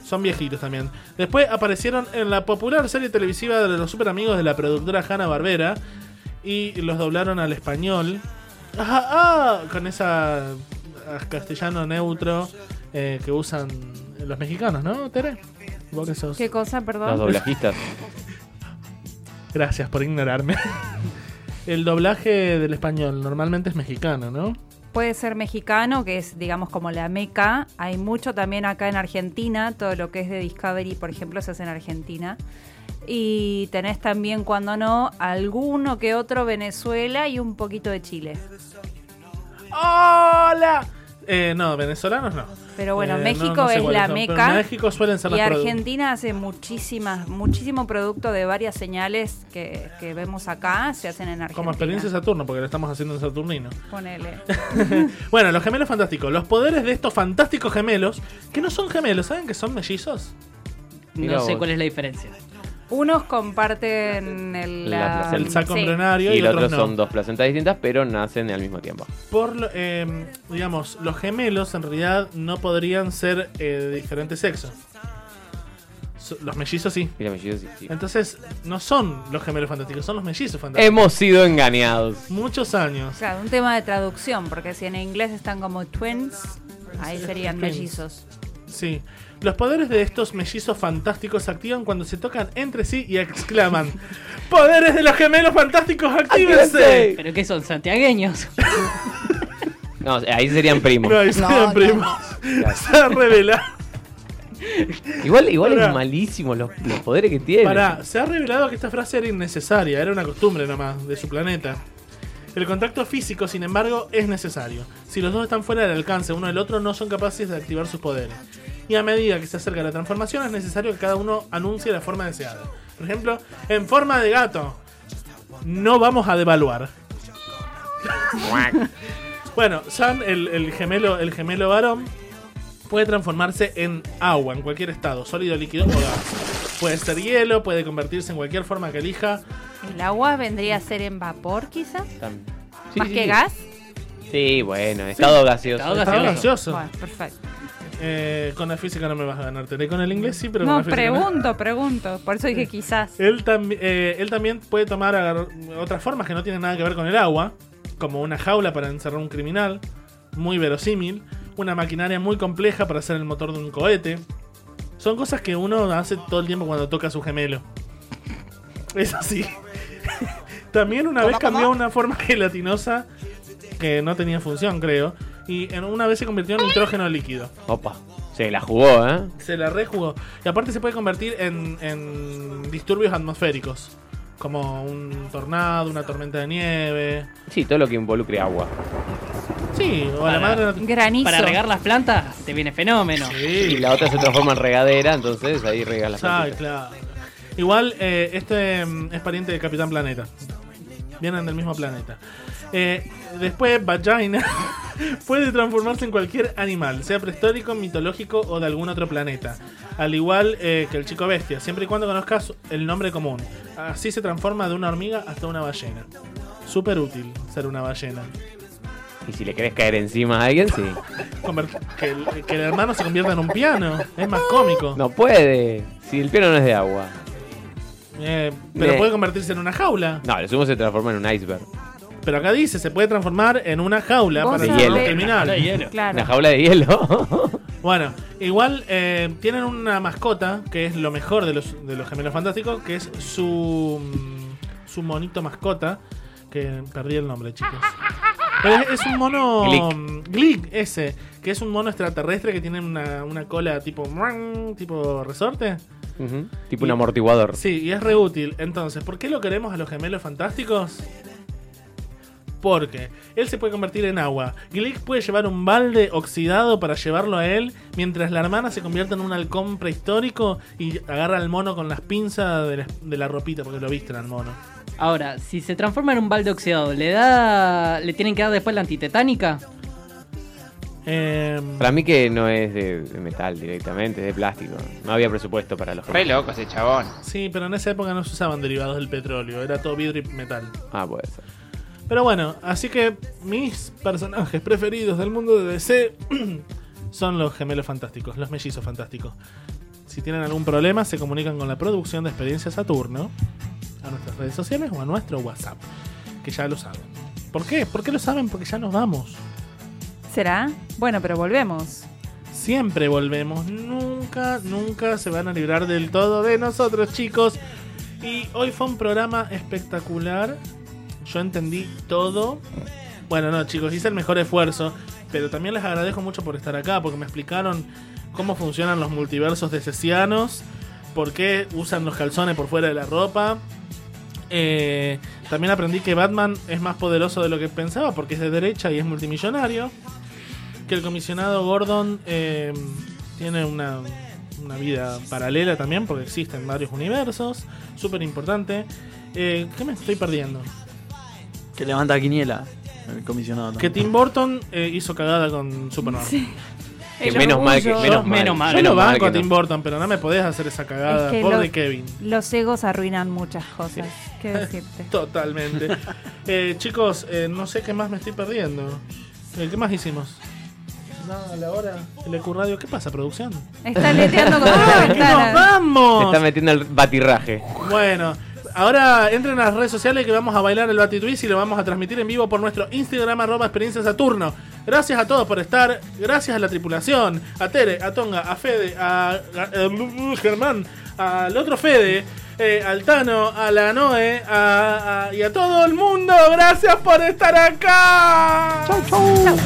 Son viejitos también. Después aparecieron en la popular serie televisiva de los Super Amigos de la productora Hanna Barbera y los doblaron al español. Ah, ah, con esa ah, castellano neutro eh, que usan los mexicanos, ¿no, Tere? Vos que sos. ¿Qué cosa, perdón? Los doblajistas. Gracias por ignorarme. El doblaje del español normalmente es mexicano, ¿no? Puede ser mexicano, que es, digamos, como la meca. Hay mucho también acá en Argentina. Todo lo que es de Discovery, por ejemplo, se hace en Argentina. Y tenés también, cuando no, alguno que otro Venezuela y un poquito de Chile. ¡Hola! Eh, no, venezolanos no. Pero bueno, Eh, México no sé es la son, pero meca. México suelen ser y Argentina hace muchísimas, muchísimo producto de varias señales que, que vemos acá, se hacen en Argentina. Como experiencia Saturno, porque lo estamos haciendo en Saturnino. Ponele. bueno, los gemelos fantásticos. Los poderes de estos fantásticos gemelos, que no son gemelos, ¿saben que son mellizos? No sé cuál es la diferencia. Unos comparten el, La la- placenta. sí. embrionario y y el otros otro no. son dos placentas distintas, pero nacen al mismo tiempo. Por, lo- eh, digamos, los gemelos en realidad no podrían ser eh, de diferentes sexos. So- Los mellizos sí. Y los mellizos sí, sí. Entonces, no son los gemelos fantásticos, son los mellizos fantásticos. Hemos sido engañados. Muchos años. Claro, un tema de traducción, porque si en inglés están como twins, ahí serían Twins. mellizos. Sí. Los poderes de estos mellizos fantásticos se activan cuando se tocan entre sí y exclaman: ¡Poderes de los gemelos fantásticos, actívense! ¿Pero qué son? ¿Santiagueños? No, ahí serían primos. No, ahí serían primos. Se ha revelado. Igual, igual es malísimo los, los poderes que tiene. Pará, se ha revelado que esta frase era innecesaria, era una costumbre nomás de su planeta. El contacto físico, sin embargo, es necesario. Si los dos están fuera del alcance uno del otro, no son capaces de activar sus poderes. Y a medida que se acerca la transformación, es necesario que cada uno anuncie la forma deseada. Por ejemplo, en forma de gato. No vamos a devaluar. bueno, Sam, el, el gemelo, el gemelo varón, puede transformarse en agua en cualquier estado, sólido, líquido o gas. Puede ser hielo, puede convertirse en cualquier forma que elija. ¿El agua vendría a ser en vapor, quizá? Tam- ¿Más sí, que sí. gas? Sí, bueno, estado gaseoso. Estado gaseoso. Bueno, perfecto. Eh, con la física no me vas a ganar, Tere. Con el inglés sí, pero con No, la física no. pregunto, pregunto. Por eso dije quizás. Él, eh, él también puede tomar otras formas que no tienen nada que ver con el agua, como una jaula para encerrar un criminal, muy verosímil, una maquinaria muy compleja para hacer el motor de un cohete. Son cosas que uno hace todo el tiempo cuando toca a su gemelo. Es así. también una vez cambió a una forma gelatinosa que no tenía función, creo, y en una vez se convirtió en nitrógeno líquido. Opa, se la jugó, ¿eh? Se la rejugó. Y aparte se puede convertir en, en disturbios atmosféricos. Como un tornado, una tormenta de nieve. Sí, todo lo que involucre agua. Sí, o a la madre Granizo. Para regar las plantas te viene fenómeno. Y la otra se transforma en regadera, entonces ahí rega las Ay, plantitas. claro. Igual, eh, este mm, es pariente del Capitán Planeta. Vienen del mismo planeta. Eh, después, Vagina puede transformarse en cualquier animal, sea prehistórico, mitológico o de algún otro planeta. Al igual eh, que el chico bestia, siempre y cuando conozcas el nombre común. Así se transforma de una hormiga hasta una ballena. Súper útil ser una ballena. Y si le querés caer encima a alguien, sí. Que, el, que el hermano se convierta en un piano. Es más cómico. No puede. Si el piano no es de agua. Eh, pero De- puede convertirse en una jaula. No, lo sumo se transforma en un iceberg. Pero acá dice, se puede transformar en una jaula Vos para De hacer hielo. Claro. Una jaula de hielo. Bueno, igual eh, tienen una mascota que es lo mejor de los, de los gemelos fantásticos, que es su, mm, su monito mascota, que perdí el nombre, chicos. Pero es, es un mono... Glick. mm, Glick, ese, que es un mono extraterrestre que tiene una, una cola tipo... muang, tipo resorte. Tipo un amortiguador. Sí, y es re útil. Entonces, ¿por qué lo queremos a los gemelos fantásticos? Porque él se puede convertir en agua. Glick puede llevar un balde oxidado para llevarlo a él, mientras la hermana se convierte en un halcón prehistórico y agarra al mono con las pinzas de la, de la ropita, porque lo visten al mono. Ahora, si se transforma en un balde oxidado, ¿le da. ¿Le tienen que dar después la antitetánica? Em, Para mí que no es de, de metal directamente, es de plástico. No había presupuesto para los Re loco ese chabón. sí, pero en esa época no se usaban derivados del petróleo, era todo vidrio y metal. Ah, puede ser. Pero bueno, así que mis personajes preferidos del mundo de DC son los gemelos fantásticos, los mellizos fantásticos. Si tienen algún problema, se comunican con la producción de Experiencia Saturno a nuestras redes sociales o a nuestro WhatsApp, que ya lo saben. ¿Por qué? ¿Por qué lo saben? Porque ya nos vamos. ¿Será? Bueno, pero volvemos. Siempre volvemos. Nunca, nunca se van a librar del todo de nosotros, chicos. Y hoy fue un programa espectacular. Yo entendí todo. Bueno, no, chicos, hice el mejor esfuerzo. Pero también les agradezco mucho por estar acá, porque me explicaron cómo funcionan los multiversos de Cesianos, por qué usan los calzones por fuera de la ropa. Eh, también aprendí que Batman es más poderoso de lo que pensaba, porque es de derecha y es multimillonario. Que el comisionado Gordon eh, tiene una, una vida paralela también, porque existen varios universos. Súper importante. Eh, ¿Qué me estoy perdiendo? Que levanta quiniela el comisionado. Que Tim Burton eh, hizo cagada con Superman. Que menos mal que- menos mal. Menos mal. Yo Menos lo mal banco a Tim no. Burton, pero no me podés hacer esa cagada. Es que Pobre los- Kevin. Los egos arruinan muchas cosas. ¿Qué decirte? Totalmente. Eh, chicos, eh, no sé qué más me estoy perdiendo. Eh, ¿Qué más hicimos? No, a la hora. El EQ Radio. ¿Qué pasa, producción? Está leteando contra la ¡Ah, que nos vamos! está metiendo el batirraje. Bueno, ahora entren a las redes sociales que vamos a bailar el Batitwist y lo vamos a transmitir en vivo por nuestro Instagram arroba experiencia Saturno. Gracias a todos por estar, gracias a la tripulación, a Tere, a Tonga, a Fede, a, a- a Germán, al otro Fede, eh, al Tano, a la Noe a- a- y a todo el mundo. Gracias por estar acá. Chau, chau.